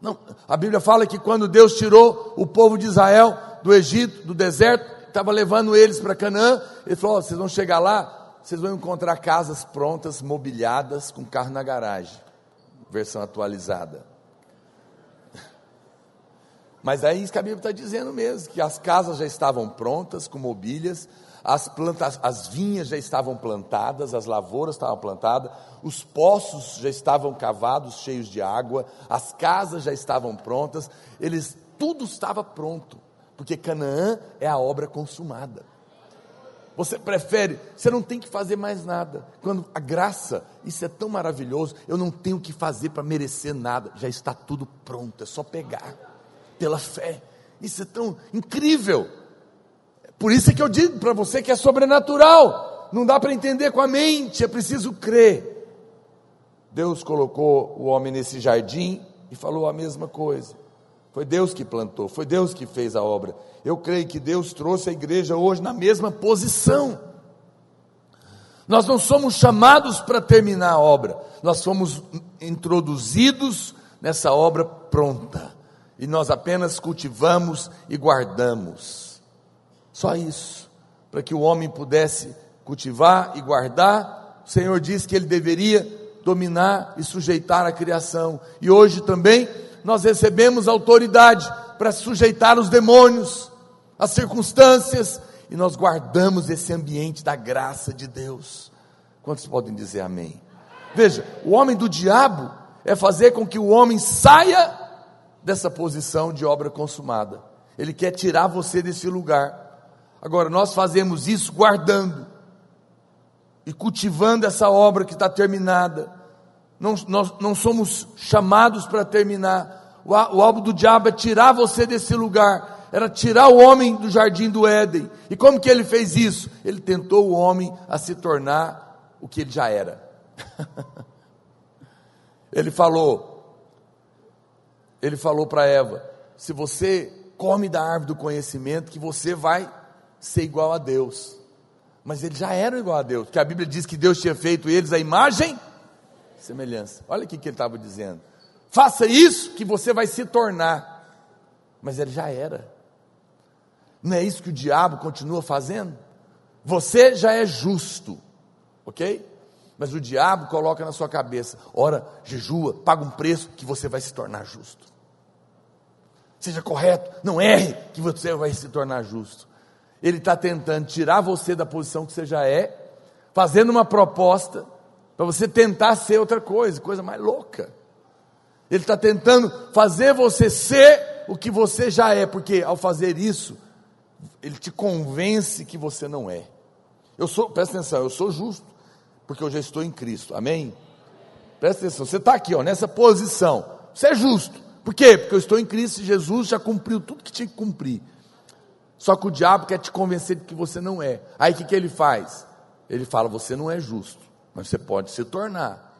Não, a Bíblia fala que quando Deus tirou o povo de Israel do Egito, do deserto, estava levando eles para Canaã, ele falou: oh, vocês vão chegar lá, vocês vão encontrar casas prontas, mobiliadas, com carro na garagem. Versão atualizada. Mas é isso que a Bíblia está dizendo mesmo, que as casas já estavam prontas, com mobílias, as plantas, as vinhas já estavam plantadas, as lavouras estavam plantadas, os poços já estavam cavados, cheios de água, as casas já estavam prontas, eles tudo estava pronto, porque Canaã é a obra consumada. Você prefere, você não tem que fazer mais nada. Quando a graça, isso é tão maravilhoso, eu não tenho que fazer para merecer nada, já está tudo pronto, é só pegar pela fé. Isso é tão incrível. Por isso é que eu digo para você que é sobrenatural. Não dá para entender com a mente, é preciso crer. Deus colocou o homem nesse jardim e falou a mesma coisa. Foi Deus que plantou, foi Deus que fez a obra. Eu creio que Deus trouxe a igreja hoje na mesma posição. Nós não somos chamados para terminar a obra, nós fomos introduzidos nessa obra pronta e nós apenas cultivamos e guardamos. Só isso. Para que o homem pudesse cultivar e guardar, o Senhor disse que ele deveria dominar e sujeitar a criação. E hoje também nós recebemos autoridade para sujeitar os demônios, as circunstâncias, e nós guardamos esse ambiente da graça de Deus. Quantos podem dizer amém? Veja, o homem do diabo é fazer com que o homem saia dessa posição de obra consumada. Ele quer tirar você desse lugar. Agora, nós fazemos isso guardando e cultivando essa obra que está terminada. Não, nós não somos chamados para terminar. O, o alvo do diabo é tirar você desse lugar. Era tirar o homem do jardim do Éden. E como que ele fez isso? Ele tentou o homem a se tornar o que ele já era. ele falou: ele falou para Eva: se você come da árvore do conhecimento, que você vai ser igual a Deus. Mas eles já eram igual a Deus, porque a Bíblia diz que Deus tinha feito eles a imagem semelhança. Olha o que ele estava dizendo. Faça isso que você vai se tornar. Mas ele já era. Não é isso que o diabo continua fazendo? Você já é justo, ok? Mas o diabo coloca na sua cabeça: ora, jejua, paga um preço que você vai se tornar justo seja correto, não erre, que você vai se tornar justo. Ele está tentando tirar você da posição que você já é, fazendo uma proposta para você tentar ser outra coisa, coisa mais louca. Ele está tentando fazer você ser o que você já é, porque ao fazer isso, ele te convence que você não é. Eu sou, presta atenção, eu sou justo, porque eu já estou em Cristo, amém? Presta atenção, você está aqui, ó, nessa posição, você é justo. Por quê? Porque eu estou em Cristo e Jesus já cumpriu tudo que tinha que cumprir. Só que o diabo quer te convencer de que você não é. Aí o que, que ele faz? Ele fala: você não é justo, mas você pode se tornar.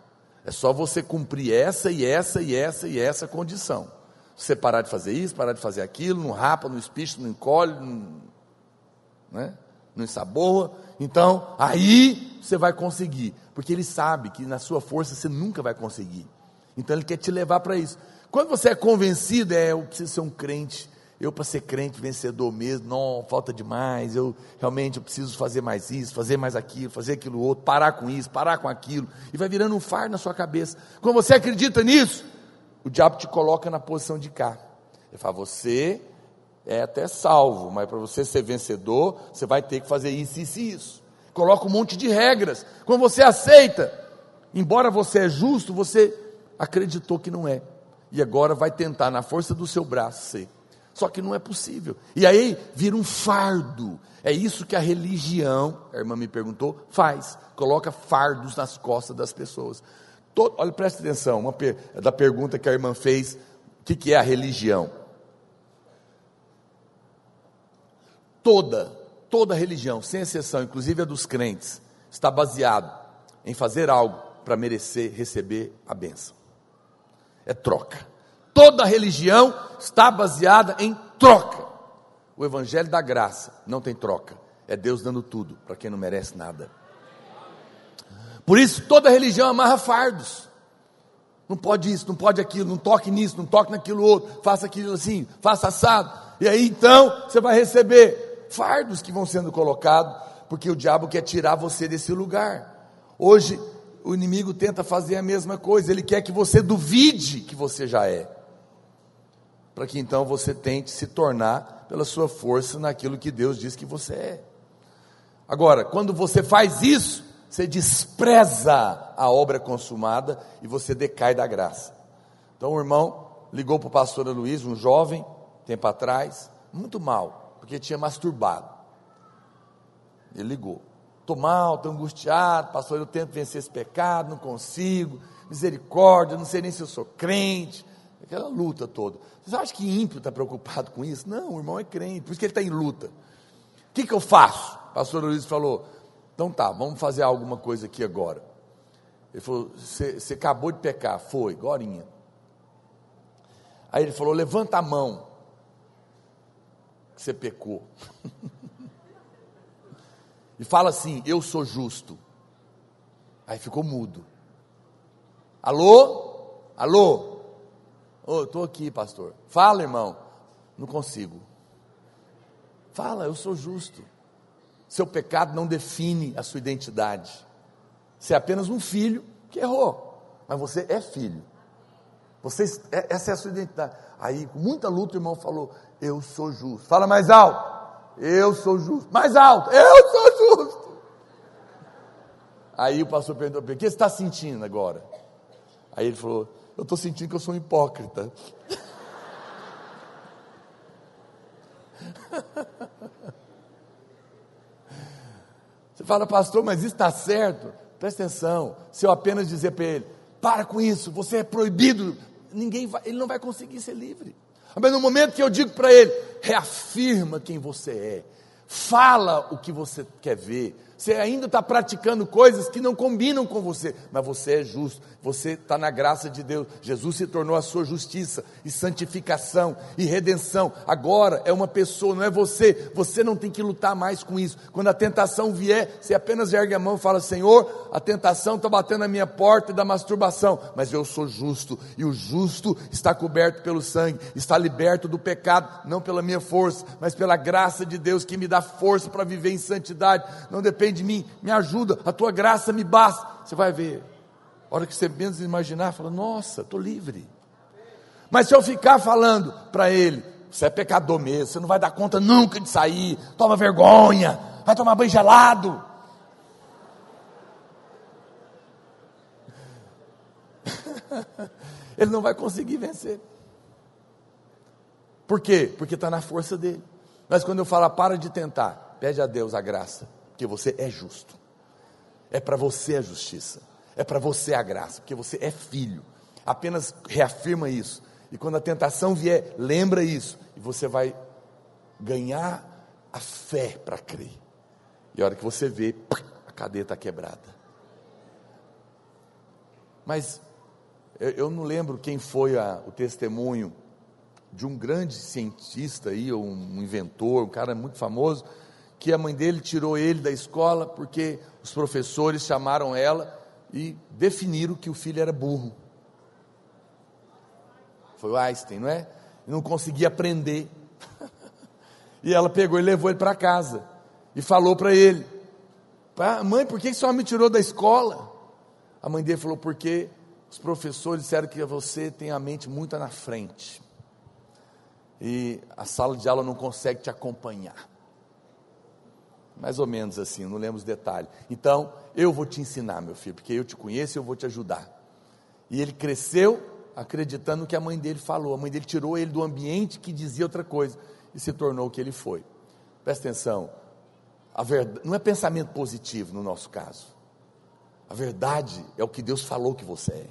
É só você cumprir essa e essa e essa e essa condição. Você parar de fazer isso, parar de fazer aquilo, não rapa, não espicha, não encolhe, não, né? não ensaboa. Então, aí você vai conseguir. Porque ele sabe que na sua força você nunca vai conseguir. Então ele quer te levar para isso. Quando você é convencido, é, eu preciso ser um crente, eu para ser crente vencedor mesmo, não, falta demais, eu realmente eu preciso fazer mais isso, fazer mais aquilo, fazer aquilo outro, parar com isso, parar com aquilo, e vai virando um fardo na sua cabeça. Quando você acredita nisso, o diabo te coloca na posição de cá. Ele fala, você é até salvo, mas para você ser vencedor, você vai ter que fazer isso, isso e isso. Coloca um monte de regras. Quando você aceita, embora você é justo, você acreditou que não é e agora vai tentar, na força do seu braço, ser. Só que não é possível. E aí vira um fardo. É isso que a religião, a irmã me perguntou, faz. Coloca fardos nas costas das pessoas. Todo, olha, presta atenção, uma per, da pergunta que a irmã fez: o que, que é a religião? Toda, toda religião, sem exceção, inclusive a dos crentes, está baseado em fazer algo para merecer receber a benção. É troca. Toda religião está baseada em troca. O evangelho da graça não tem troca. É Deus dando tudo para quem não merece nada. Por isso toda religião amarra fardos. Não pode isso, não pode aquilo, não toque nisso, não toque naquilo outro, faça aquilo assim, faça assado. E aí então você vai receber fardos que vão sendo colocados, porque o diabo quer tirar você desse lugar. Hoje o inimigo tenta fazer a mesma coisa, ele quer que você duvide que você já é, para que então você tente se tornar, pela sua força, naquilo que Deus diz que você é. Agora, quando você faz isso, você despreza a obra consumada e você decai da graça. Então o irmão ligou para o pastor Luiz, um jovem, tempo atrás, muito mal, porque tinha masturbado. Ele ligou. Estou mal, estou angustiado, pastor, eu tento vencer esse pecado, não consigo, misericórdia, não sei nem se eu sou crente, aquela luta toda. Você acha que ímpio está preocupado com isso? Não, o irmão é crente, por isso que ele está em luta. O que, que eu faço? O pastor Luiz falou, então tá, vamos fazer alguma coisa aqui agora. Ele falou, você acabou de pecar, foi, gorinha. Aí ele falou, levanta a mão, que você pecou. e fala assim: Eu sou justo. Aí ficou mudo. Alô? Alô? Oh, estou aqui, pastor. Fala, irmão. Não consigo. Fala, eu sou justo. Seu pecado não define a sua identidade. Você é apenas um filho que errou, mas você é filho. Você, é, essa é a sua identidade. Aí, com muita luta, o irmão falou: Eu sou justo. Fala mais alto. Eu sou justo. Mais alto. Eu sou justo. Aí o pastor perguntou O que você está sentindo agora? Aí ele falou: Eu estou sentindo que eu sou um hipócrita. Você fala, pastor, mas isso está certo? Presta atenção. Se eu apenas dizer para ele: Para com isso, você é proibido, ninguém vai, ele não vai conseguir ser livre. Mas no momento que eu digo para ele, reafirma quem você é, fala o que você quer ver, você ainda está praticando coisas que não combinam com você, mas você é justo, você está na graça de Deus. Jesus se tornou a sua justiça e santificação e redenção. Agora é uma pessoa, não é você. Você não tem que lutar mais com isso. Quando a tentação vier, você apenas ergue a mão e fala: Senhor, a tentação está batendo na minha porta da masturbação, mas eu sou justo e o justo está coberto pelo sangue, está liberto do pecado, não pela minha força, mas pela graça de Deus que me dá força para viver em santidade. Não depende de mim, me ajuda, a tua graça me basta. Você vai ver, a hora que você menos imaginar, fala: Nossa, estou livre. Mas se eu ficar falando para ele, você é pecador mesmo, você não vai dar conta nunca de sair, toma vergonha, vai tomar banho gelado. ele não vai conseguir vencer. Por quê? Porque está na força dele. Mas quando eu falo, para de tentar, pede a Deus a graça porque você é justo. É para você a justiça. É para você a graça, porque você é filho. Apenas reafirma isso. E quando a tentação vier, lembra isso. E você vai ganhar a fé para crer. E a hora que você vê, a cadeia está quebrada. Mas eu, não lembro quem foi a, o testemunho de um grande cientista aí, ou um inventor, um cara muito famoso, que a mãe dele tirou ele da escola porque os professores chamaram ela e definiram que o filho era burro. Foi o Einstein, não é? Não conseguia aprender. e ela pegou e levou ele para casa e falou para ele: Mãe, por que sua me tirou da escola? A mãe dele falou: Porque os professores disseram que você tem a mente muito na frente. E a sala de aula não consegue te acompanhar. Mais ou menos assim, não lembro os detalhes. Então, eu vou te ensinar, meu filho, porque eu te conheço e eu vou te ajudar. E ele cresceu acreditando que a mãe dele falou. A mãe dele tirou ele do ambiente que dizia outra coisa e se tornou o que ele foi. Presta atenção, verdade, não é pensamento positivo no nosso caso. A verdade é o que Deus falou que você é.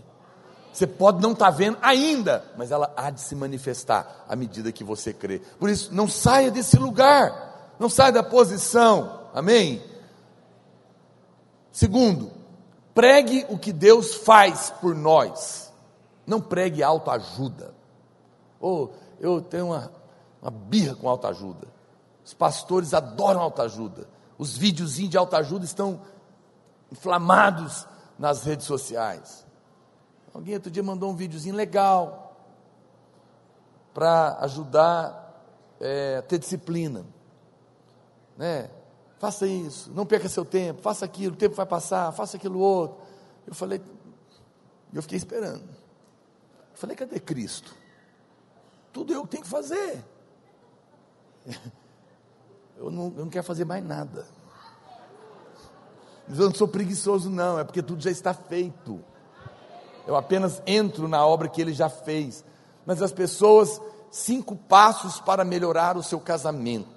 Você pode não estar tá vendo ainda, mas ela há de se manifestar à medida que você crê. Por isso, não saia desse lugar, não saia da posição, amém? Segundo, pregue o que Deus faz por nós, não pregue autoajuda. Oh, eu tenho uma, uma birra com autoajuda. Os pastores adoram autoajuda. Os videozinhos de autoajuda estão inflamados nas redes sociais. Alguém outro dia mandou um videozinho legal para ajudar é, a ter disciplina. Né? Faça isso, não perca seu tempo, faça aquilo, o tempo vai passar, faça aquilo outro. Eu falei, eu fiquei esperando. Eu falei, cadê Cristo? Tudo eu tenho que fazer. Eu não, eu não quero fazer mais nada. Eu não sou preguiçoso, não, é porque tudo já está feito. Eu apenas entro na obra que ele já fez. Mas as pessoas, cinco passos para melhorar o seu casamento.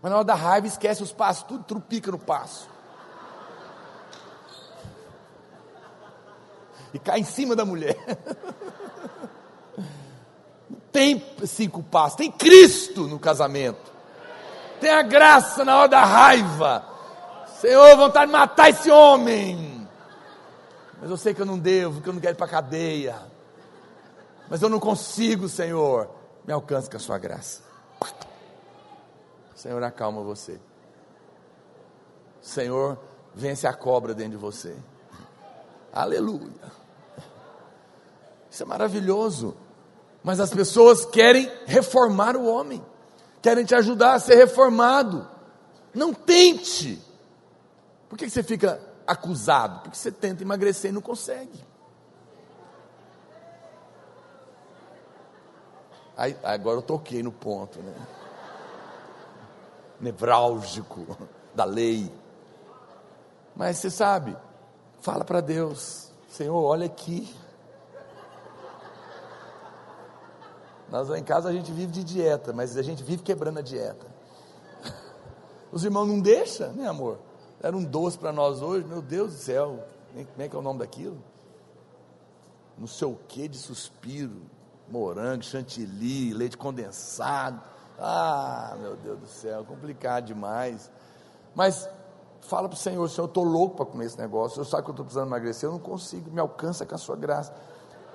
Mas na hora da raiva esquece os passos, tudo trupica no passo. E cai em cima da mulher. Não tem cinco passos, tem Cristo no casamento. Tem a graça na hora da raiva. Senhor, vontade de matar esse homem. Mas eu sei que eu não devo, que eu não quero ir para a cadeia. Mas eu não consigo, Senhor. Me alcance com a sua graça. Senhor, acalma você. Senhor, vence a cobra dentro de você. Aleluia. Isso é maravilhoso. Mas as pessoas querem reformar o homem, querem te ajudar a ser reformado. Não tente. Por que você fica acusado? Porque você tenta emagrecer e não consegue. Aí, agora eu toquei no ponto, né? Nevrálgico da lei. Mas você sabe, fala para Deus: Senhor, olha aqui. Nós lá em casa a gente vive de dieta, mas a gente vive quebrando a dieta. Os irmãos não deixam, né, amor? Era um doce para nós hoje, meu Deus do céu. Como é que é o nome daquilo? Não sei o que de suspiro. Morango, chantilly, leite condensado. Ah, meu Deus do céu, complicado demais. Mas fala para o Senhor, Senhor, eu estou louco para comer esse negócio. Eu sabe que eu estou precisando emagrecer, eu não consigo, me alcança com a sua graça.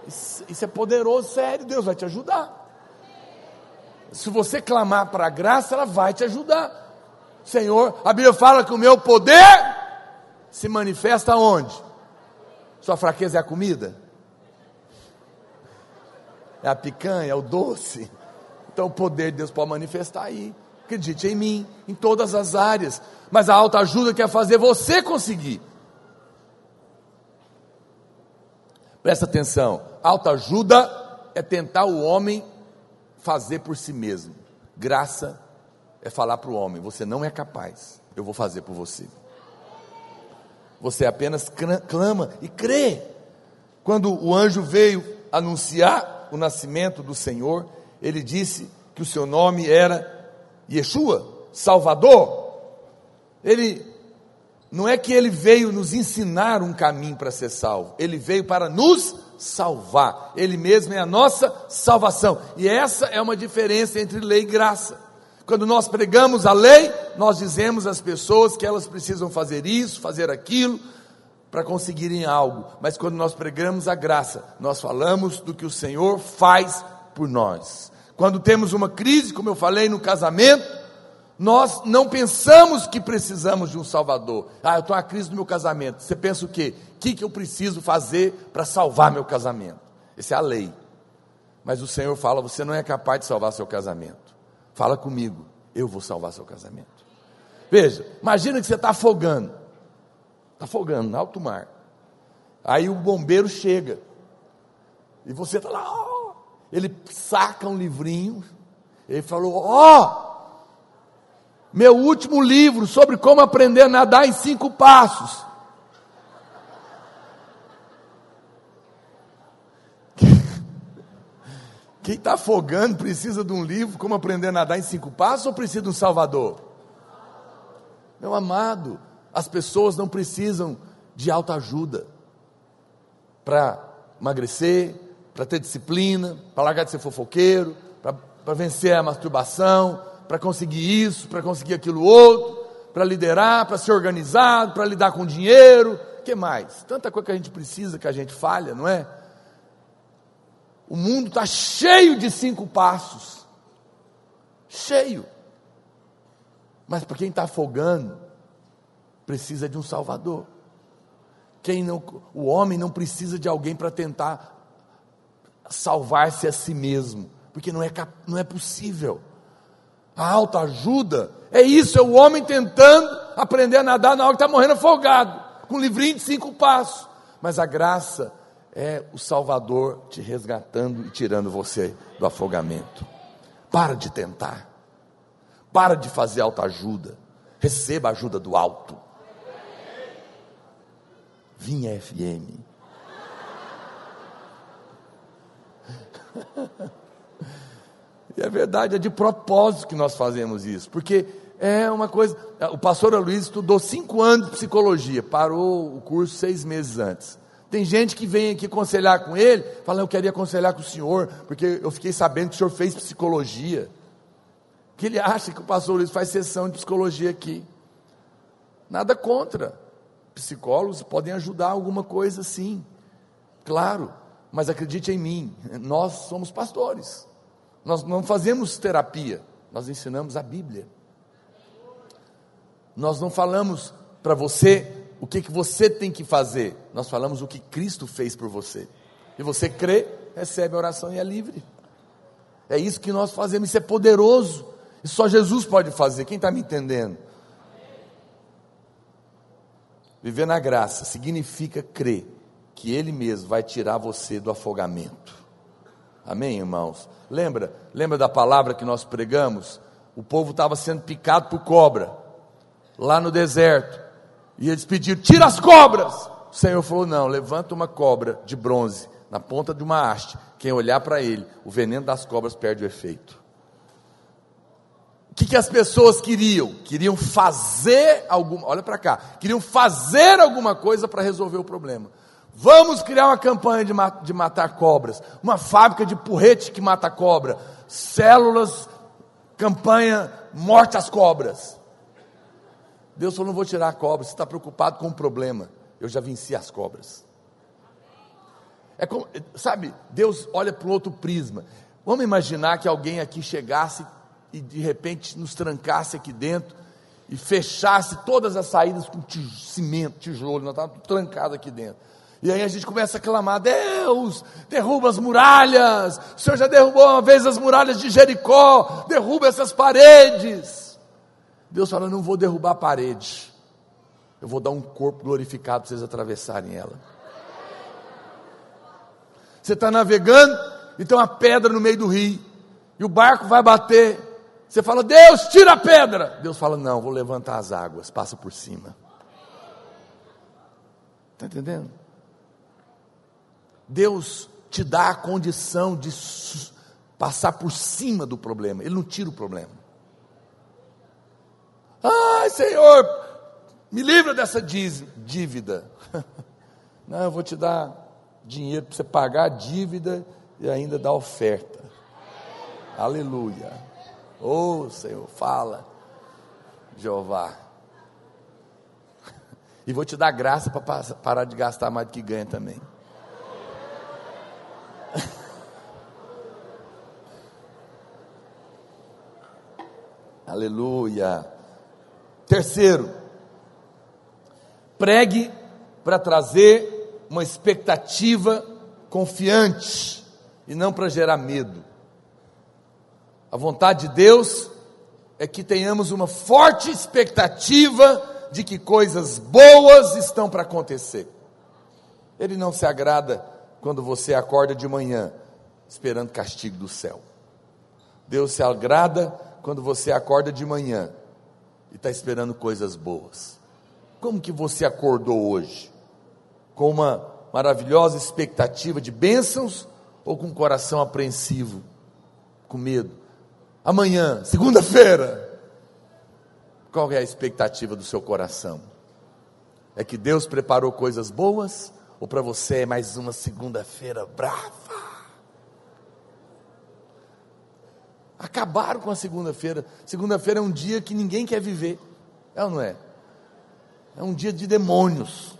Isso, isso é poderoso, sério, Deus vai te ajudar. Se você clamar para a graça, ela vai te ajudar. Senhor, a Bíblia fala que o meu poder se manifesta onde? Sua fraqueza é a comida? É a picanha, é o doce. Então o poder de Deus pode manifestar aí. Acredite em mim, em todas as áreas. Mas a alta ajuda quer fazer você conseguir. Presta atenção. Alta ajuda é tentar o homem fazer por si mesmo. Graça é falar para o homem: você não é capaz, eu vou fazer por você. Você apenas clama e crê. Quando o anjo veio anunciar o nascimento do Senhor, ele disse que o seu nome era Yeshua, Salvador. Ele não é que ele veio nos ensinar um caminho para ser salvo, ele veio para nos salvar. Ele mesmo é a nossa salvação. E essa é uma diferença entre lei e graça. Quando nós pregamos a lei, nós dizemos às pessoas que elas precisam fazer isso, fazer aquilo, para conseguirem algo. Mas quando nós pregamos a graça, nós falamos do que o Senhor faz por nós. Quando temos uma crise, como eu falei no casamento, nós não pensamos que precisamos de um Salvador. Ah, eu estou na crise do meu casamento. Você pensa o quê? O que, que eu preciso fazer para salvar meu casamento? Essa é a lei. Mas o Senhor fala: você não é capaz de salvar seu casamento. Fala comigo, eu vou salvar seu casamento. Veja, imagina que você está afogando, está afogando no alto mar. Aí o bombeiro chega e você está lá, ele saca um livrinho, ele falou: ó, oh, meu último livro sobre como aprender a nadar em cinco passos. Quem está afogando precisa de um livro, como aprender a nadar em cinco passos, ou precisa de um Salvador? Meu amado, as pessoas não precisam de autoajuda para emagrecer, para ter disciplina, para largar de ser fofoqueiro, para vencer a masturbação, para conseguir isso, para conseguir aquilo outro, para liderar, para ser organizado, para lidar com dinheiro, que mais? Tanta coisa que a gente precisa, que a gente falha, não é? O mundo está cheio de cinco passos. Cheio. Mas para quem está afogando, precisa de um Salvador. Quem não, o homem não precisa de alguém para tentar salvar-se a si mesmo, porque não é, não é possível. A autoajuda é isso, é o homem tentando aprender a nadar na hora que está morrendo afogado, com um livrinho de cinco passos. Mas a graça é o Salvador te resgatando e tirando você do afogamento. Para de tentar. Para de fazer autoajuda. Receba a ajuda do alto. Vinha FM. e é verdade, é de propósito que nós fazemos isso, porque é uma coisa. O pastor Luiz estudou cinco anos de psicologia, parou o curso seis meses antes. Tem gente que vem aqui aconselhar com ele, falando, eu queria aconselhar com o senhor, porque eu fiquei sabendo que o senhor fez psicologia. Que ele acha que o pastor Luiz faz sessão de psicologia aqui. Nada contra. Psicólogos podem ajudar alguma coisa sim. Claro, mas acredite em mim, nós somos pastores. Nós não fazemos terapia, nós ensinamos a Bíblia. Nós não falamos para você o que, que você tem que fazer. Nós falamos o que Cristo fez por você. E você crê, recebe a oração e é livre. É isso que nós fazemos, isso é poderoso. E só Jesus pode fazer. Quem está me entendendo? Viver na graça significa crer que Ele mesmo vai tirar você do afogamento. Amém, irmãos? Lembra? Lembra da palavra que nós pregamos? O povo estava sendo picado por cobra, lá no deserto. E eles pediram: tira as cobras. O Senhor falou: não, levanta uma cobra de bronze na ponta de uma haste. Quem olhar para ele, o veneno das cobras perde o efeito. O que, que as pessoas queriam? Queriam fazer alguma, olha para cá, queriam fazer alguma coisa para resolver o problema. Vamos criar uma campanha de, de matar cobras, uma fábrica de porrete que mata cobra, células, campanha morte às cobras. Deus falou: não vou tirar a cobra, você está preocupado com o problema. Eu já venci as cobras. É como, sabe, Deus olha para um outro prisma. Vamos imaginar que alguém aqui chegasse e de repente nos trancasse aqui dentro e fechasse todas as saídas com cimento, tijolo, nós estávamos trancados aqui dentro. E aí a gente começa a clamar: Deus, derruba as muralhas. O Senhor já derrubou uma vez as muralhas de Jericó, derruba essas paredes. Deus fala: não vou derrubar a parede, eu vou dar um corpo glorificado para vocês atravessarem ela. Você está navegando e tem uma pedra no meio do rio, e o barco vai bater. Você fala: Deus, tira a pedra. Deus fala: não, vou levantar as águas, passa por cima. Está entendendo? Deus te dá a condição de passar por cima do problema, Ele não tira o problema. Ai, Senhor, me livra dessa dívida. Não, eu vou te dar dinheiro para você pagar a dívida e ainda dar oferta. Aleluia. Oh, Senhor, fala, Jeová. E vou te dar graça para parar de gastar mais do que ganha também. Aleluia. Terceiro, pregue para trazer uma expectativa confiante e não para gerar medo. A vontade de Deus é que tenhamos uma forte expectativa de que coisas boas estão para acontecer. Ele não se agrada quando você acorda de manhã esperando castigo do céu. Deus se agrada quando você acorda de manhã e está esperando coisas boas. Como que você acordou hoje? Com uma maravilhosa expectativa de bênçãos ou com um coração apreensivo com medo. Amanhã, segunda-feira, qual é a expectativa do seu coração? É que Deus preparou coisas boas ou para você é mais uma segunda-feira brava? Acabaram com a segunda-feira. Segunda-feira é um dia que ninguém quer viver. É ou não é? É um dia de demônios.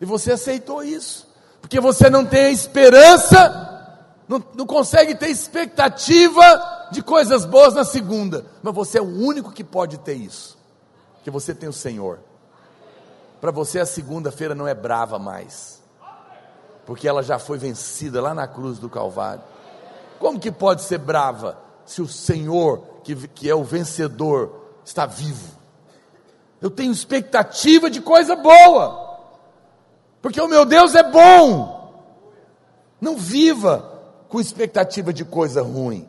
E você aceitou isso. Porque você não tem esperança, não, não consegue ter expectativa de coisas boas na segunda. Mas você é o único que pode ter isso. Porque você tem o Senhor. Para você a segunda-feira não é brava mais. Porque ela já foi vencida lá na cruz do Calvário. Como que pode ser brava se o Senhor, que, que é o vencedor, está vivo? Eu tenho expectativa de coisa boa. Porque o meu Deus é bom. Não viva com expectativa de coisa ruim.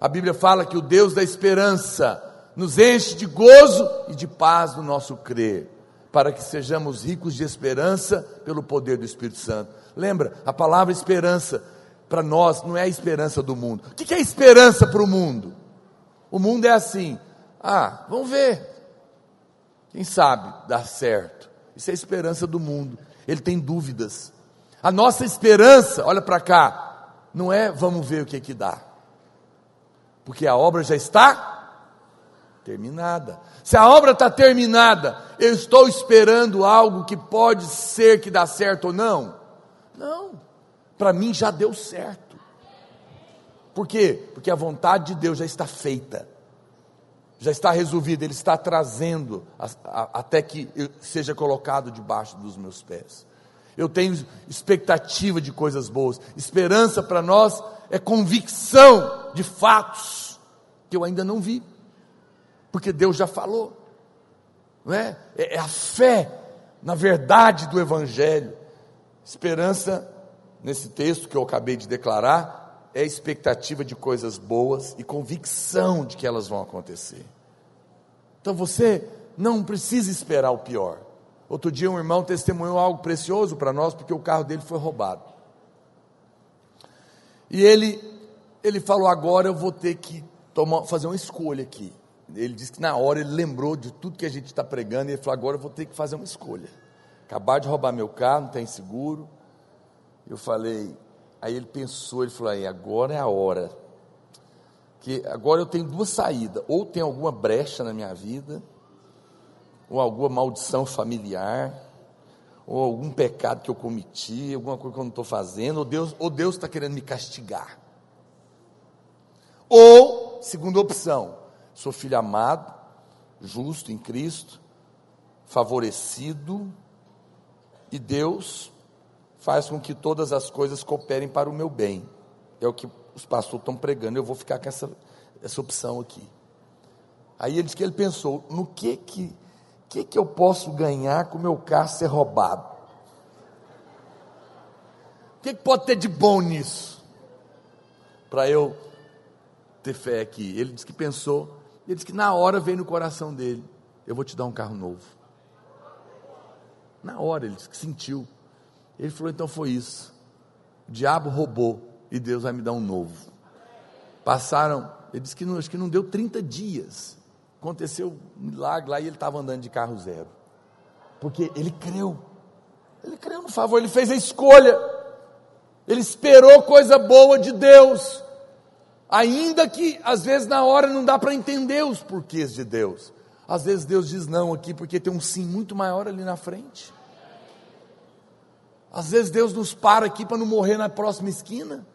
A Bíblia fala que o Deus da esperança nos enche de gozo e de paz no nosso crer para que sejamos ricos de esperança pelo poder do Espírito Santo. Lembra, a palavra esperança para nós não é a esperança do mundo. O que é esperança para o mundo? O mundo é assim: ah, vamos ver, quem sabe dá certo. Isso é a esperança do mundo. Ele tem dúvidas. A nossa esperança, olha para cá, não é vamos ver o que que dá, porque a obra já está terminada. Se a obra está terminada, eu estou esperando algo que pode ser que dá certo ou não? Não. Para mim já deu certo. Por quê? Porque a vontade de Deus já está feita. Já está resolvida, Ele está trazendo a, a, até que seja colocado debaixo dos meus pés. Eu tenho expectativa de coisas boas. Esperança para nós é convicção de fatos que eu ainda não vi porque Deus já falou, não é? É, é a fé na verdade do Evangelho. Esperança, nesse texto que eu acabei de declarar, é expectativa de coisas boas e convicção de que elas vão acontecer. Então você não precisa esperar o pior. Outro dia um irmão testemunhou algo precioso para nós porque o carro dele foi roubado. E ele ele falou agora eu vou ter que tomar, fazer uma escolha aqui ele disse que na hora ele lembrou de tudo que a gente está pregando e ele falou: agora eu vou ter que fazer uma escolha. Acabar de roubar meu carro, não tem seguro. Eu falei, aí ele pensou, ele falou: aí, agora é a hora. Que agora eu tenho duas saídas: ou tem alguma brecha na minha vida, ou alguma maldição familiar, ou algum pecado que eu cometi, alguma coisa que eu não estou fazendo, ou Deus ou Deus está querendo me castigar. Ou, segunda opção, Sou filho amado, justo em Cristo, favorecido, e Deus faz com que todas as coisas cooperem para o meu bem. É o que os pastores estão pregando, eu vou ficar com essa, essa opção aqui. Aí ele disse que ele pensou, no que que, que que eu posso ganhar com o meu carro ser roubado? O que, que pode ter de bom nisso? Para eu ter fé aqui. Ele disse que pensou, ele disse que na hora veio no coração dele: Eu vou te dar um carro novo. Na hora, ele disse que sentiu. Ele falou: Então foi isso. O diabo roubou e Deus vai me dar um novo. Passaram, ele disse que não, acho que não deu 30 dias. Aconteceu um milagre lá e ele estava andando de carro zero. Porque ele creu. Ele creu no favor, ele fez a escolha. Ele esperou coisa boa de Deus. Ainda que às vezes na hora não dá para entender os porquês de Deus. Às vezes Deus diz não aqui porque tem um sim muito maior ali na frente. Às vezes Deus nos para aqui para não morrer na próxima esquina.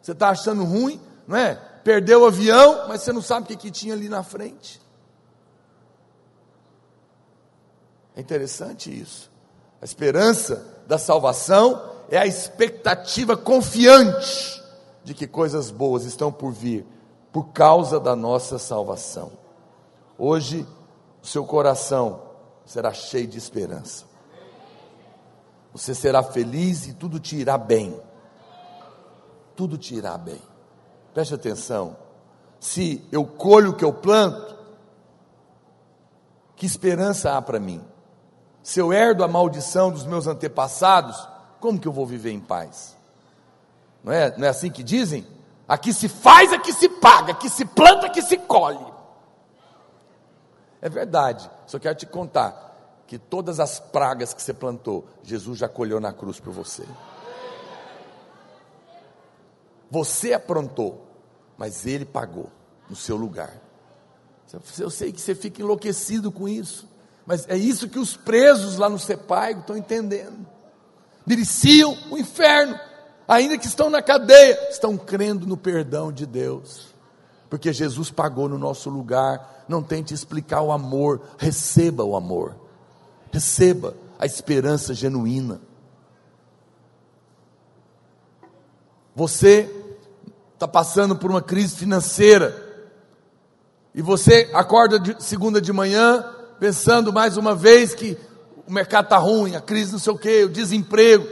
Você está achando ruim, não é? Perdeu o avião, mas você não sabe o que, que tinha ali na frente. É interessante isso. A esperança da salvação é a expectativa confiante de que coisas boas estão por vir por causa da nossa salvação. Hoje, o seu coração será cheio de esperança. Você será feliz e tudo te irá bem. Tudo te irá bem. Preste atenção. Se eu colho o que eu planto, que esperança há para mim? Se eu herdo a maldição dos meus antepassados, como que eu vou viver em paz? Não é, não é assim que dizem? Aqui se faz, aqui se paga, aqui se planta, aqui se colhe. É verdade, só quero te contar que todas as pragas que você plantou, Jesus já colheu na cruz por você. Você aprontou, mas Ele pagou no seu lugar. Eu sei que você fica enlouquecido com isso, mas é isso que os presos lá no Sepaigo estão entendendo. Mereciam o inferno, ainda que estão na cadeia, estão crendo no perdão de Deus, porque Jesus pagou no nosso lugar. Não tente explicar o amor, receba o amor, receba a esperança genuína. Você está passando por uma crise financeira, e você acorda de segunda de manhã pensando mais uma vez que o mercado está ruim, a crise não sei o que, o desemprego.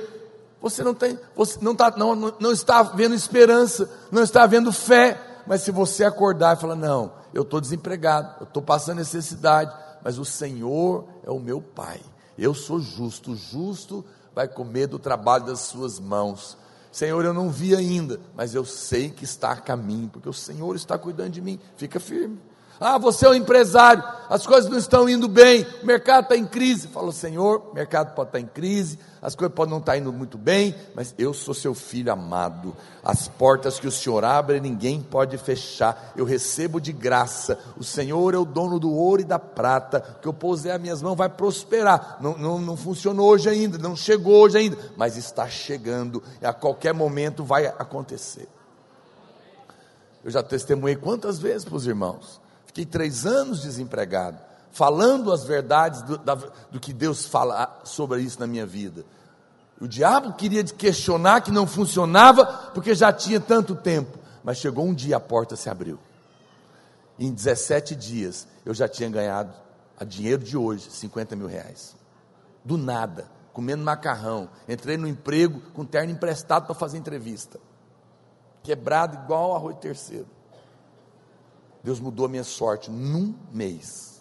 Você não tem, você não, tá, não, não está vendo esperança, não está vendo fé. Mas se você acordar e falar, não, eu estou desempregado, eu estou passando necessidade, mas o Senhor é o meu Pai. Eu sou justo, o justo vai comer do trabalho das suas mãos. Senhor, eu não vi ainda, mas eu sei que está a caminho, porque o Senhor está cuidando de mim. Fica firme. Ah, você é um empresário, as coisas não estão indo bem, o mercado está em crise. Fala, Senhor, o mercado pode estar em crise, as coisas podem não estar indo muito bem, mas eu sou seu filho amado. As portas que o Senhor abre, ninguém pode fechar. Eu recebo de graça. O Senhor é o dono do ouro e da prata. O que eu puser as minhas mãos vai prosperar. Não, não, não funcionou hoje ainda, não chegou hoje ainda, mas está chegando. E a qualquer momento vai acontecer. Eu já testemunhei quantas vezes para os irmãos Fiquei três anos desempregado, falando as verdades do, da, do que Deus fala sobre isso na minha vida. O diabo queria questionar que não funcionava, porque já tinha tanto tempo. Mas chegou um dia, a porta se abriu. em 17 dias, eu já tinha ganhado, a dinheiro de hoje, 50 mil reais. Do nada, comendo macarrão. Entrei no emprego com terno emprestado para fazer entrevista. Quebrado igual arroz terceiro. Deus mudou a minha sorte num mês.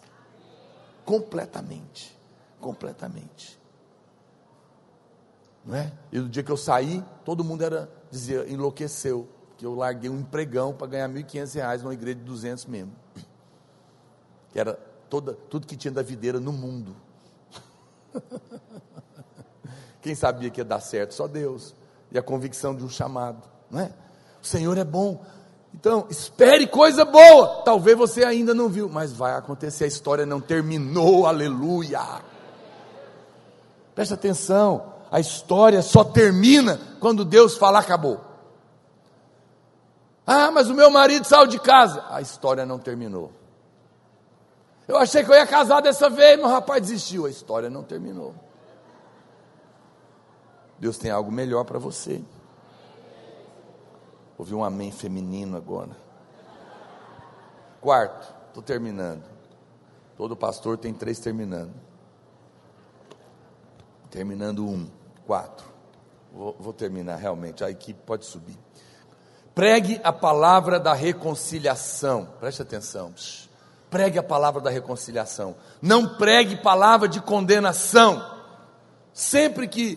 Completamente. Completamente. Não é? E no dia que eu saí, todo mundo era dizia, enlouqueceu, que eu larguei um empregão para ganhar R$ 1.500 numa igreja de 200 mesmo. Que era toda, tudo que tinha da videira no mundo. Quem sabia que ia dar certo? Só Deus. E a convicção de um chamado, não é? O Senhor é bom. Então, espere coisa boa. Talvez você ainda não viu, mas vai acontecer. A história não terminou, aleluia. Preste atenção, a história só termina quando Deus falar acabou. Ah, mas o meu marido saiu de casa. A história não terminou. Eu achei que eu ia casar dessa vez, meu rapaz desistiu. A história não terminou. Deus tem algo melhor para você. Ouvi um amém feminino agora. Quarto, estou terminando. Todo pastor tem três terminando. Terminando um, quatro. Vou, vou terminar realmente, a equipe pode subir. Pregue a palavra da reconciliação. Preste atenção. Pregue a palavra da reconciliação. Não pregue palavra de condenação. Sempre que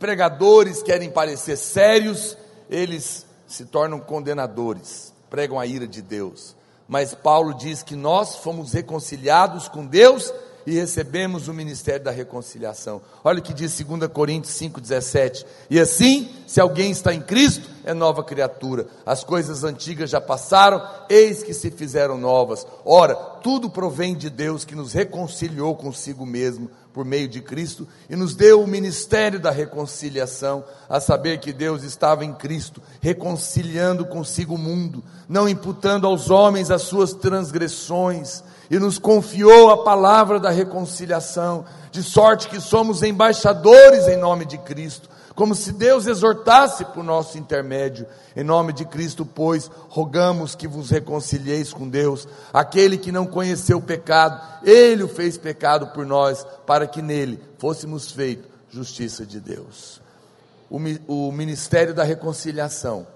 pregadores querem parecer sérios, eles se tornam condenadores, pregam a ira de Deus. Mas Paulo diz que nós fomos reconciliados com Deus e recebemos o ministério da reconciliação. Olha o que diz 2 Coríntios 5,17. E assim, se alguém está em Cristo, é nova criatura. As coisas antigas já passaram, eis que se fizeram novas. Ora, tudo provém de Deus que nos reconciliou consigo mesmo por meio de Cristo e nos deu o ministério da reconciliação, a saber que Deus estava em Cristo, reconciliando consigo o mundo, não imputando aos homens as suas transgressões, e nos confiou a palavra da reconciliação, de sorte que somos embaixadores em nome de Cristo como se Deus exortasse por nosso intermédio. Em nome de Cristo, pois, rogamos que vos reconcilieis com Deus. Aquele que não conheceu o pecado, ele o fez pecado por nós, para que nele fôssemos feitos justiça de Deus. O, o ministério da reconciliação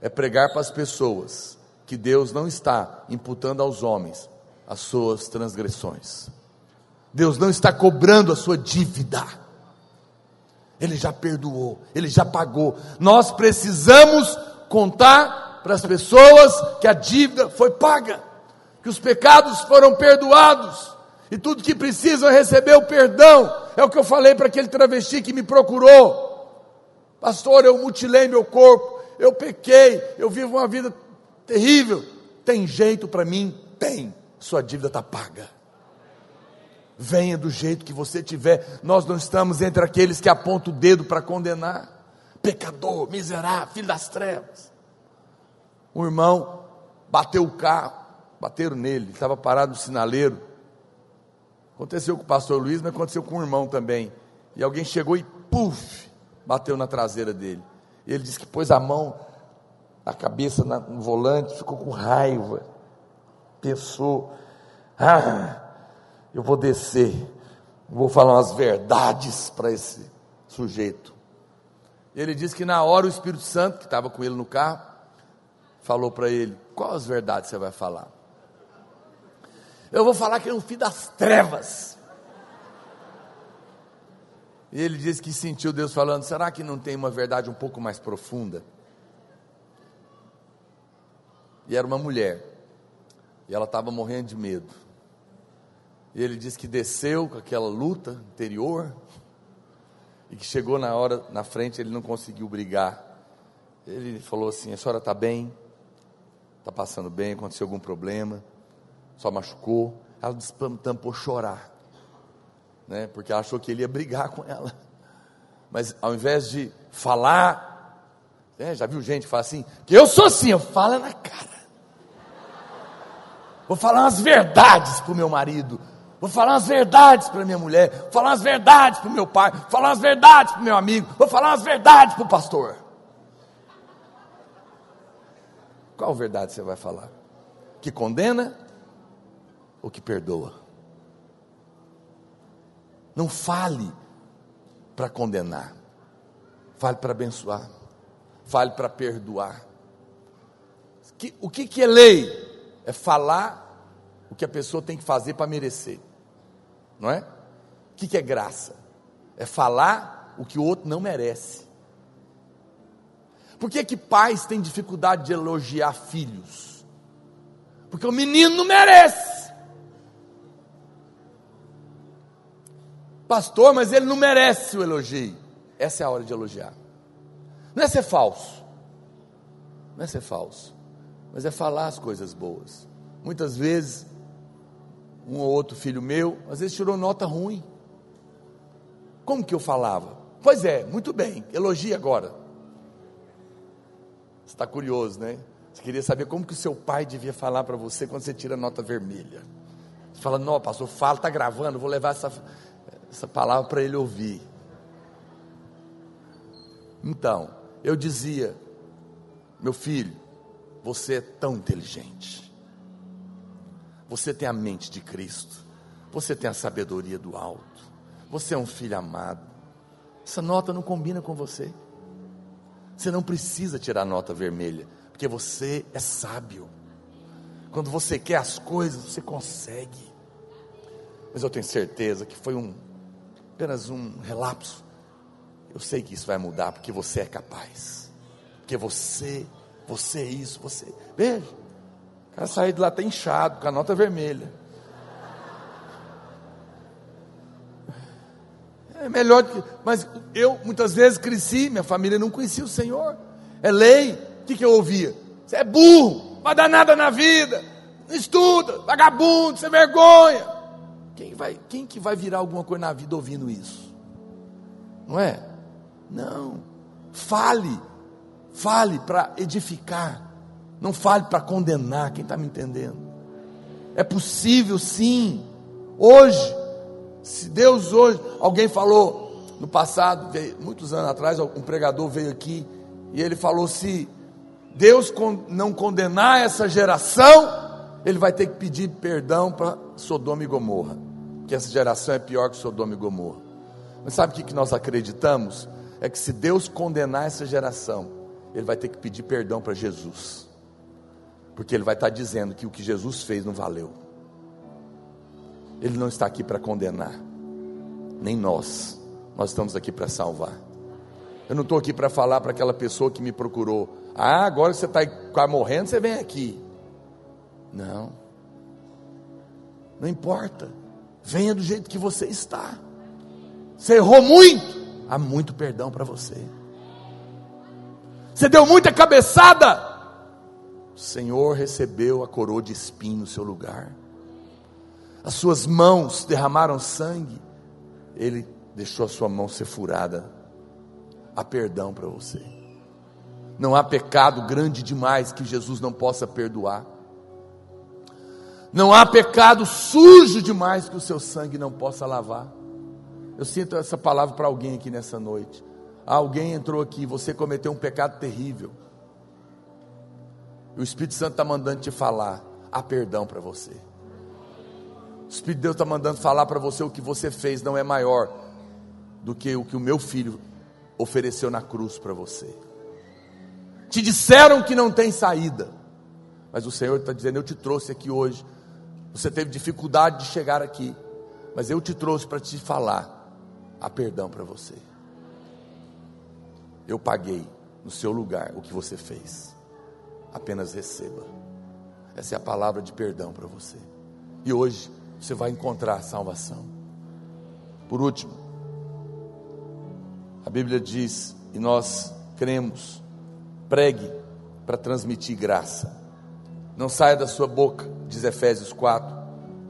é pregar para as pessoas que Deus não está imputando aos homens as suas transgressões. Deus não está cobrando a sua dívida. Ele já perdoou, ele já pagou. Nós precisamos contar para as pessoas que a dívida foi paga, que os pecados foram perdoados e tudo que precisam é receber o perdão. É o que eu falei para aquele travesti que me procurou. Pastor, eu mutilei meu corpo, eu pequei, eu vivo uma vida terrível. Tem jeito para mim? Tem. Sua dívida está paga. Venha do jeito que você tiver. Nós não estamos entre aqueles que apontam o dedo para condenar. Pecador, miserável, filho das trevas. Um irmão bateu o carro, bateram nele, estava parado no sinaleiro. Aconteceu com o pastor Luiz, mas aconteceu com o irmão também. E alguém chegou e, puf, bateu na traseira dele. Ele disse que pôs a mão, a cabeça no volante, ficou com raiva. Pensou: ah, eu vou descer, vou falar umas verdades para esse sujeito. Ele disse que na hora o Espírito Santo, que estava com ele no carro, falou para ele: Quais as verdades você vai falar? Eu vou falar que ele é um filho das trevas. E ele disse que sentiu Deus falando: será que não tem uma verdade um pouco mais profunda? E era uma mulher, e ela estava morrendo de medo. E ele disse que desceu com aquela luta interior, e que chegou na hora, na frente, ele não conseguiu brigar. Ele falou assim: a senhora está bem? Está passando bem? Aconteceu algum problema? Só machucou? Ela tampou chorar né? Porque achou que ele ia brigar com ela. Mas ao invés de falar, né? já viu gente fala assim, que eu sou assim, eu falo na cara. Vou falar umas verdades para o meu marido. Vou falar umas verdades para minha mulher. Vou falar umas verdades para o meu pai. Vou falar umas verdades para o meu amigo. Vou falar umas verdades para o pastor. Qual verdade você vai falar? Que condena ou que perdoa? Não fale para condenar, fale para abençoar, fale para perdoar. O que, que é lei? É falar o que a pessoa tem que fazer para merecer, não é? O que, que é graça? É falar o que o outro não merece. Por que, que pais têm dificuldade de elogiar filhos? Porque o menino não merece. Pastor, mas ele não merece o elogio. Essa é a hora de elogiar. Não é ser falso. Não é ser falso. Mas é falar as coisas boas. Muitas vezes, um ou outro filho meu, às vezes tirou nota ruim. Como que eu falava? Pois é, muito bem, elogie agora. Você está curioso, né? Você queria saber como que o seu pai devia falar para você quando você tira nota vermelha. Você fala, não, pastor, fala, está gravando, vou levar essa, essa palavra para ele ouvir. Então, eu dizia, meu filho, você é tão inteligente. Você tem a mente de Cristo. Você tem a sabedoria do alto. Você é um filho amado. Essa nota não combina com você. Você não precisa tirar nota vermelha, porque você é sábio. Quando você quer as coisas, você consegue. Mas eu tenho certeza que foi um apenas um relapso. Eu sei que isso vai mudar porque você é capaz. Porque você, você é isso, você. Veja, o cara saiu de lá até inchado, com a nota vermelha. É melhor que. Mas eu muitas vezes cresci, minha família não conhecia o Senhor. É lei. O que, que eu ouvia? Você é burro, não vai dar nada na vida, não estuda, vagabundo, você é vergonha. Quem, vai, quem que vai virar alguma coisa na vida ouvindo isso? Não é? Não. Fale. Fale para edificar. Não fale para condenar. Quem está me entendendo? É possível sim. Hoje, se Deus hoje, alguém falou no passado, veio, muitos anos atrás, um pregador veio aqui e ele falou: se Deus não condenar essa geração, ele vai ter que pedir perdão para Sodoma e Gomorra que essa geração é pior que Sodoma e Gomorra. Mas sabe o que nós acreditamos? É que se Deus condenar essa geração, Ele vai ter que pedir perdão para Jesus, porque Ele vai estar dizendo que o que Jesus fez não valeu. Ele não está aqui para condenar, nem nós, nós estamos aqui para salvar. Eu não estou aqui para falar para aquela pessoa que me procurou. Ah, agora você está morrendo, você vem aqui. Não. Não importa. Venha do jeito que você está. Você errou muito. Há muito perdão para você. Você deu muita cabeçada. O Senhor recebeu a coroa de espinho no seu lugar. As suas mãos derramaram sangue. Ele deixou a sua mão ser furada. Há perdão para você. Não há pecado grande demais que Jesus não possa perdoar. Não há pecado sujo demais que o seu sangue não possa lavar. Eu sinto essa palavra para alguém aqui nessa noite. Alguém entrou aqui, você cometeu um pecado terrível. O Espírito Santo está mandando te falar: há perdão para você. O Espírito de Deus está mandando falar para você o que você fez não é maior do que o que o meu filho ofereceu na cruz para você. Te disseram que não tem saída, mas o Senhor está dizendo: Eu te trouxe aqui hoje. Você teve dificuldade de chegar aqui, mas eu te trouxe para te falar. Há perdão para você. Eu paguei no seu lugar o que você fez. Apenas receba. Essa é a palavra de perdão para você. E hoje você vai encontrar salvação. Por último, a Bíblia diz, e nós cremos, pregue para transmitir graça. Não saia da sua boca, diz Efésios 4,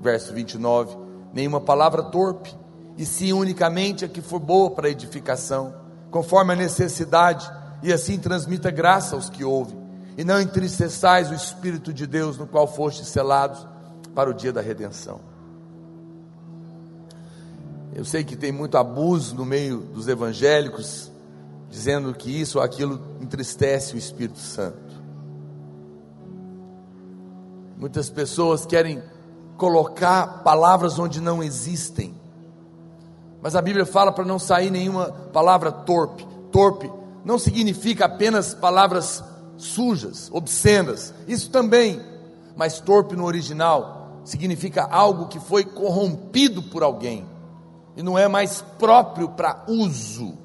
verso 29, nenhuma palavra torpe, e sim unicamente a que for boa para edificação, conforme a necessidade, e assim transmita graça aos que ouvem. E não entristeçais o Espírito de Deus, no qual fostes selados para o dia da redenção. Eu sei que tem muito abuso no meio dos evangélicos, dizendo que isso ou aquilo entristece o Espírito Santo. Muitas pessoas querem colocar palavras onde não existem, mas a Bíblia fala para não sair nenhuma palavra torpe. Torpe não significa apenas palavras sujas, obscenas, isso também, mas torpe no original significa algo que foi corrompido por alguém e não é mais próprio para uso.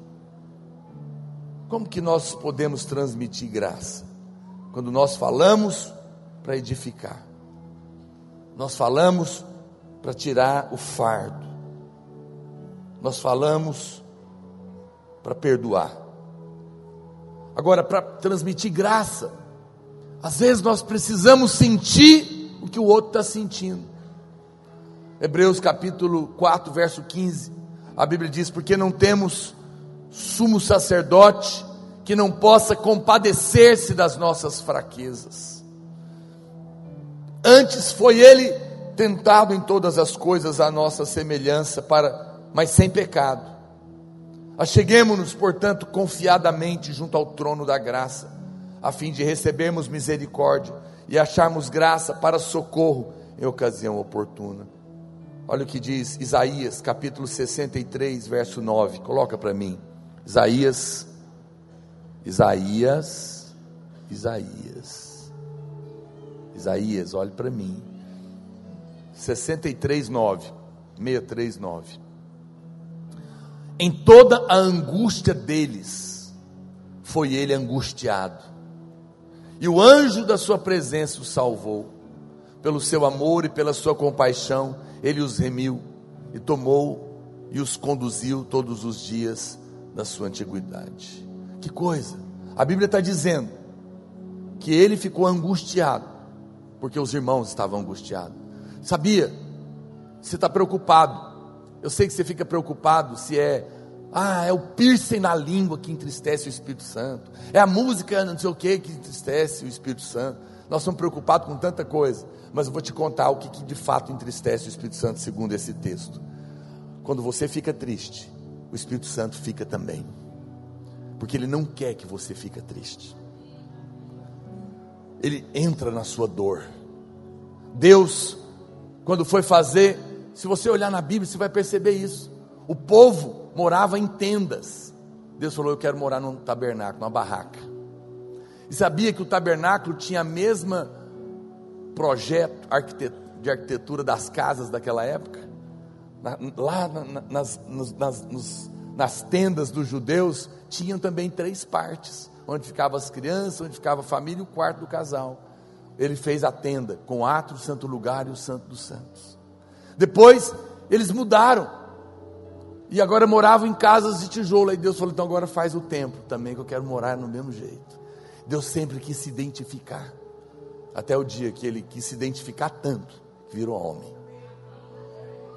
Como que nós podemos transmitir graça? Quando nós falamos para edificar, nós falamos para tirar o fardo, nós falamos para perdoar. Agora, para transmitir graça, às vezes nós precisamos sentir o que o outro está sentindo. Hebreus capítulo 4, verso 15. A Bíblia diz: Porque não temos sumo sacerdote que não possa compadecer-se das nossas fraquezas. Antes foi ele tentado em todas as coisas à nossa semelhança, para, mas sem pecado. Acheguemos-nos, portanto, confiadamente junto ao trono da graça, a fim de recebermos misericórdia e acharmos graça para socorro em ocasião oportuna. Olha o que diz Isaías, capítulo 63, verso 9. Coloca para mim. Isaías, Isaías, Isaías. Isaías, olhe para mim. 63, 9. 63, 9. Em toda a angústia deles, foi ele angustiado, e o anjo da sua presença o salvou, pelo seu amor e pela sua compaixão ele os remiu e tomou e os conduziu todos os dias da sua antiguidade. Que coisa! A Bíblia está dizendo que ele ficou angustiado, porque os irmãos estavam angustiados. Sabia? Você está preocupado. Eu sei que você fica preocupado se é, ah, é o piercing na língua que entristece o Espírito Santo, é a música não sei o que que entristece o Espírito Santo. Nós estamos preocupados com tanta coisa, mas eu vou te contar o que, que de fato entristece o Espírito Santo, segundo esse texto. Quando você fica triste, o Espírito Santo fica também, porque ele não quer que você fique triste. Ele entra na sua dor. Deus, quando foi fazer, se você olhar na Bíblia, você vai perceber isso. O povo morava em tendas. Deus falou: Eu quero morar num tabernáculo, numa barraca. E sabia que o tabernáculo tinha a mesma projeto de arquitetura das casas daquela época? Lá nas, nas, nas, nas tendas dos judeus, tinham também três partes: onde ficavam as crianças, onde ficava a família e o quarto do casal. Ele fez a tenda com o ato, o santo lugar e o santo dos santos. Depois, eles mudaram. E agora moravam em casas de tijolo. Aí Deus falou: então agora faz o templo também, que eu quero morar no mesmo jeito. Deus sempre quis se identificar. Até o dia que ele quis se identificar tanto, virou homem.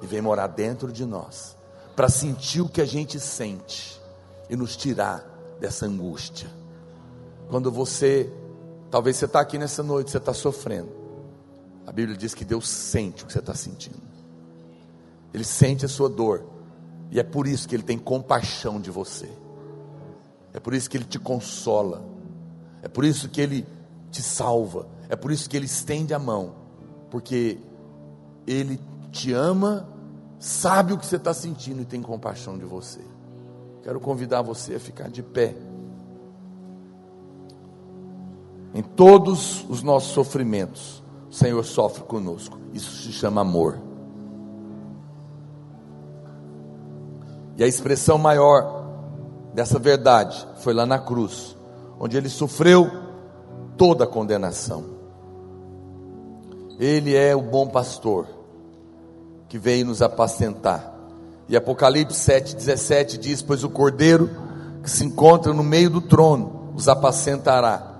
E veio morar dentro de nós. Para sentir o que a gente sente. E nos tirar dessa angústia. Quando você, talvez você está aqui nessa noite, você está sofrendo. A Bíblia diz que Deus sente o que você está sentindo. Ele sente a sua dor. E é por isso que ele tem compaixão de você. É por isso que ele te consola. É por isso que ele te salva. É por isso que ele estende a mão. Porque ele te ama, sabe o que você está sentindo e tem compaixão de você. Quero convidar você a ficar de pé. Em todos os nossos sofrimentos, o Senhor sofre conosco. Isso se chama amor. E a expressão maior dessa verdade foi lá na cruz, onde ele sofreu toda a condenação. Ele é o bom pastor que veio nos apacentar. E Apocalipse 7,17 diz: Pois o cordeiro que se encontra no meio do trono os apacentará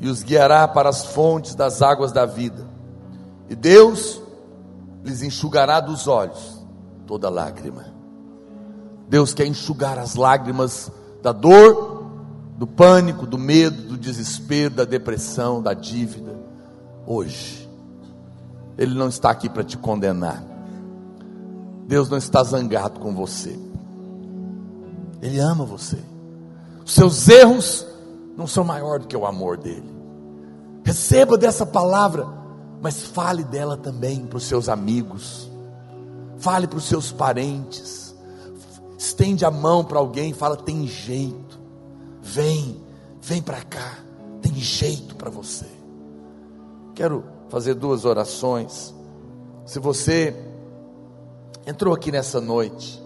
e os guiará para as fontes das águas da vida, e Deus lhes enxugará dos olhos toda lágrima. Deus quer enxugar as lágrimas da dor, do pânico, do medo, do desespero, da depressão, da dívida. Hoje, Ele não está aqui para te condenar. Deus não está zangado com você. Ele ama você. Os seus erros não são maior do que o amor dele. Receba dessa palavra, mas fale dela também para os seus amigos. Fale para os seus parentes estende a mão para alguém e fala: tem jeito, vem, vem para cá, tem jeito para você. Quero fazer duas orações. Se você entrou aqui nessa noite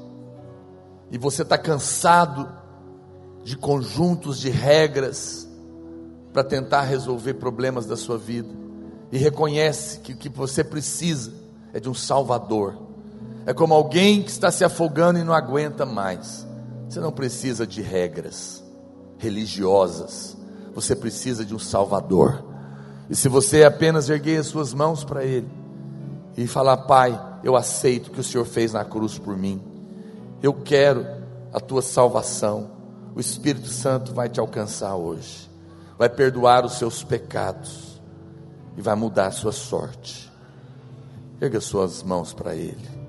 e você está cansado de conjuntos de regras para tentar resolver problemas da sua vida e reconhece que o que você precisa é de um Salvador é como alguém que está se afogando e não aguenta mais. Você não precisa de regras religiosas. Você precisa de um Salvador. E se você apenas erguer as suas mãos para Ele e falar: Pai, eu aceito o que o Senhor fez na cruz por mim. Eu quero a tua salvação. O Espírito Santo vai te alcançar hoje. Vai perdoar os seus pecados e vai mudar a sua sorte. Erga suas mãos para Ele.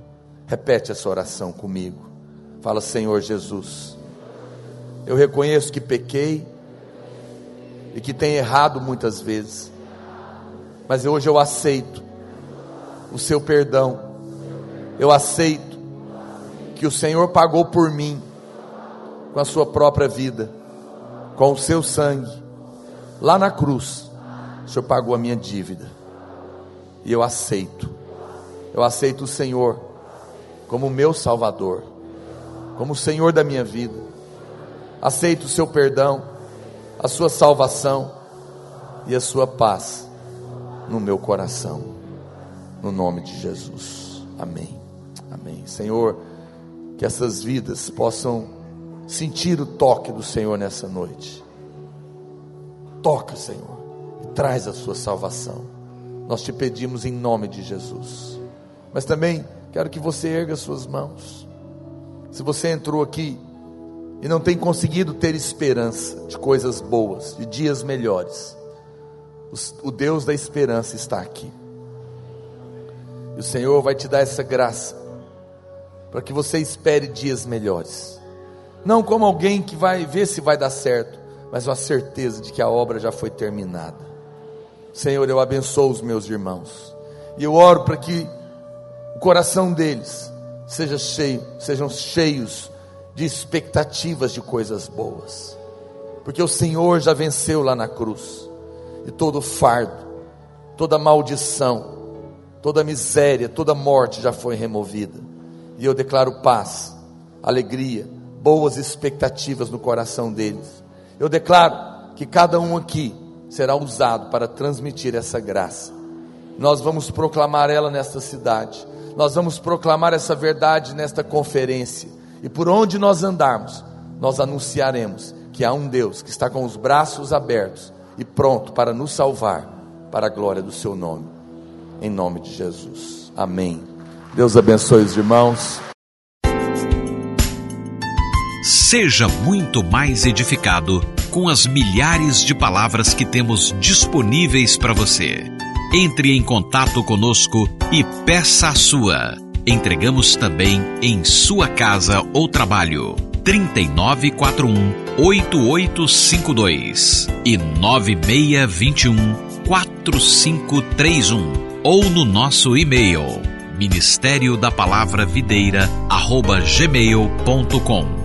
Repete essa oração comigo. Fala, Senhor Jesus, eu reconheço que pequei e que tenho errado muitas vezes, mas hoje eu aceito o seu perdão, eu aceito que o Senhor pagou por mim com a sua própria vida, com o seu sangue, lá na cruz, o Senhor pagou a minha dívida, e eu aceito, eu aceito o Senhor como meu Salvador, como Senhor da minha vida. Aceito o seu perdão, a sua salvação e a sua paz no meu coração, no nome de Jesus. Amém. Amém. Senhor, que essas vidas possam sentir o toque do Senhor nessa noite. Toca, Senhor, e traz a sua salvação. Nós te pedimos em nome de Jesus. Mas também Quero que você erga suas mãos. Se você entrou aqui e não tem conseguido ter esperança de coisas boas, de dias melhores, o Deus da esperança está aqui. E o Senhor vai te dar essa graça para que você espere dias melhores. Não como alguém que vai ver se vai dar certo, mas a certeza de que a obra já foi terminada. Senhor, eu abençoo os meus irmãos. E eu oro para que o coração deles seja cheio, sejam cheios de expectativas de coisas boas, porque o Senhor já venceu lá na cruz, e todo fardo, toda maldição, toda miséria, toda morte já foi removida, e eu declaro paz, alegria, boas expectativas no coração deles. Eu declaro que cada um aqui será usado para transmitir essa graça. Nós vamos proclamar ela nesta cidade. Nós vamos proclamar essa verdade nesta conferência. E por onde nós andarmos, nós anunciaremos que há um Deus que está com os braços abertos e pronto para nos salvar, para a glória do seu nome. Em nome de Jesus. Amém. Deus abençoe os irmãos. Seja muito mais edificado com as milhares de palavras que temos disponíveis para você. Entre em contato conosco e peça a sua. Entregamos também em sua casa ou trabalho. 3941 8852 e 9621 4531 ou no nosso e-mail ministério da palavra videira arroba gmail.com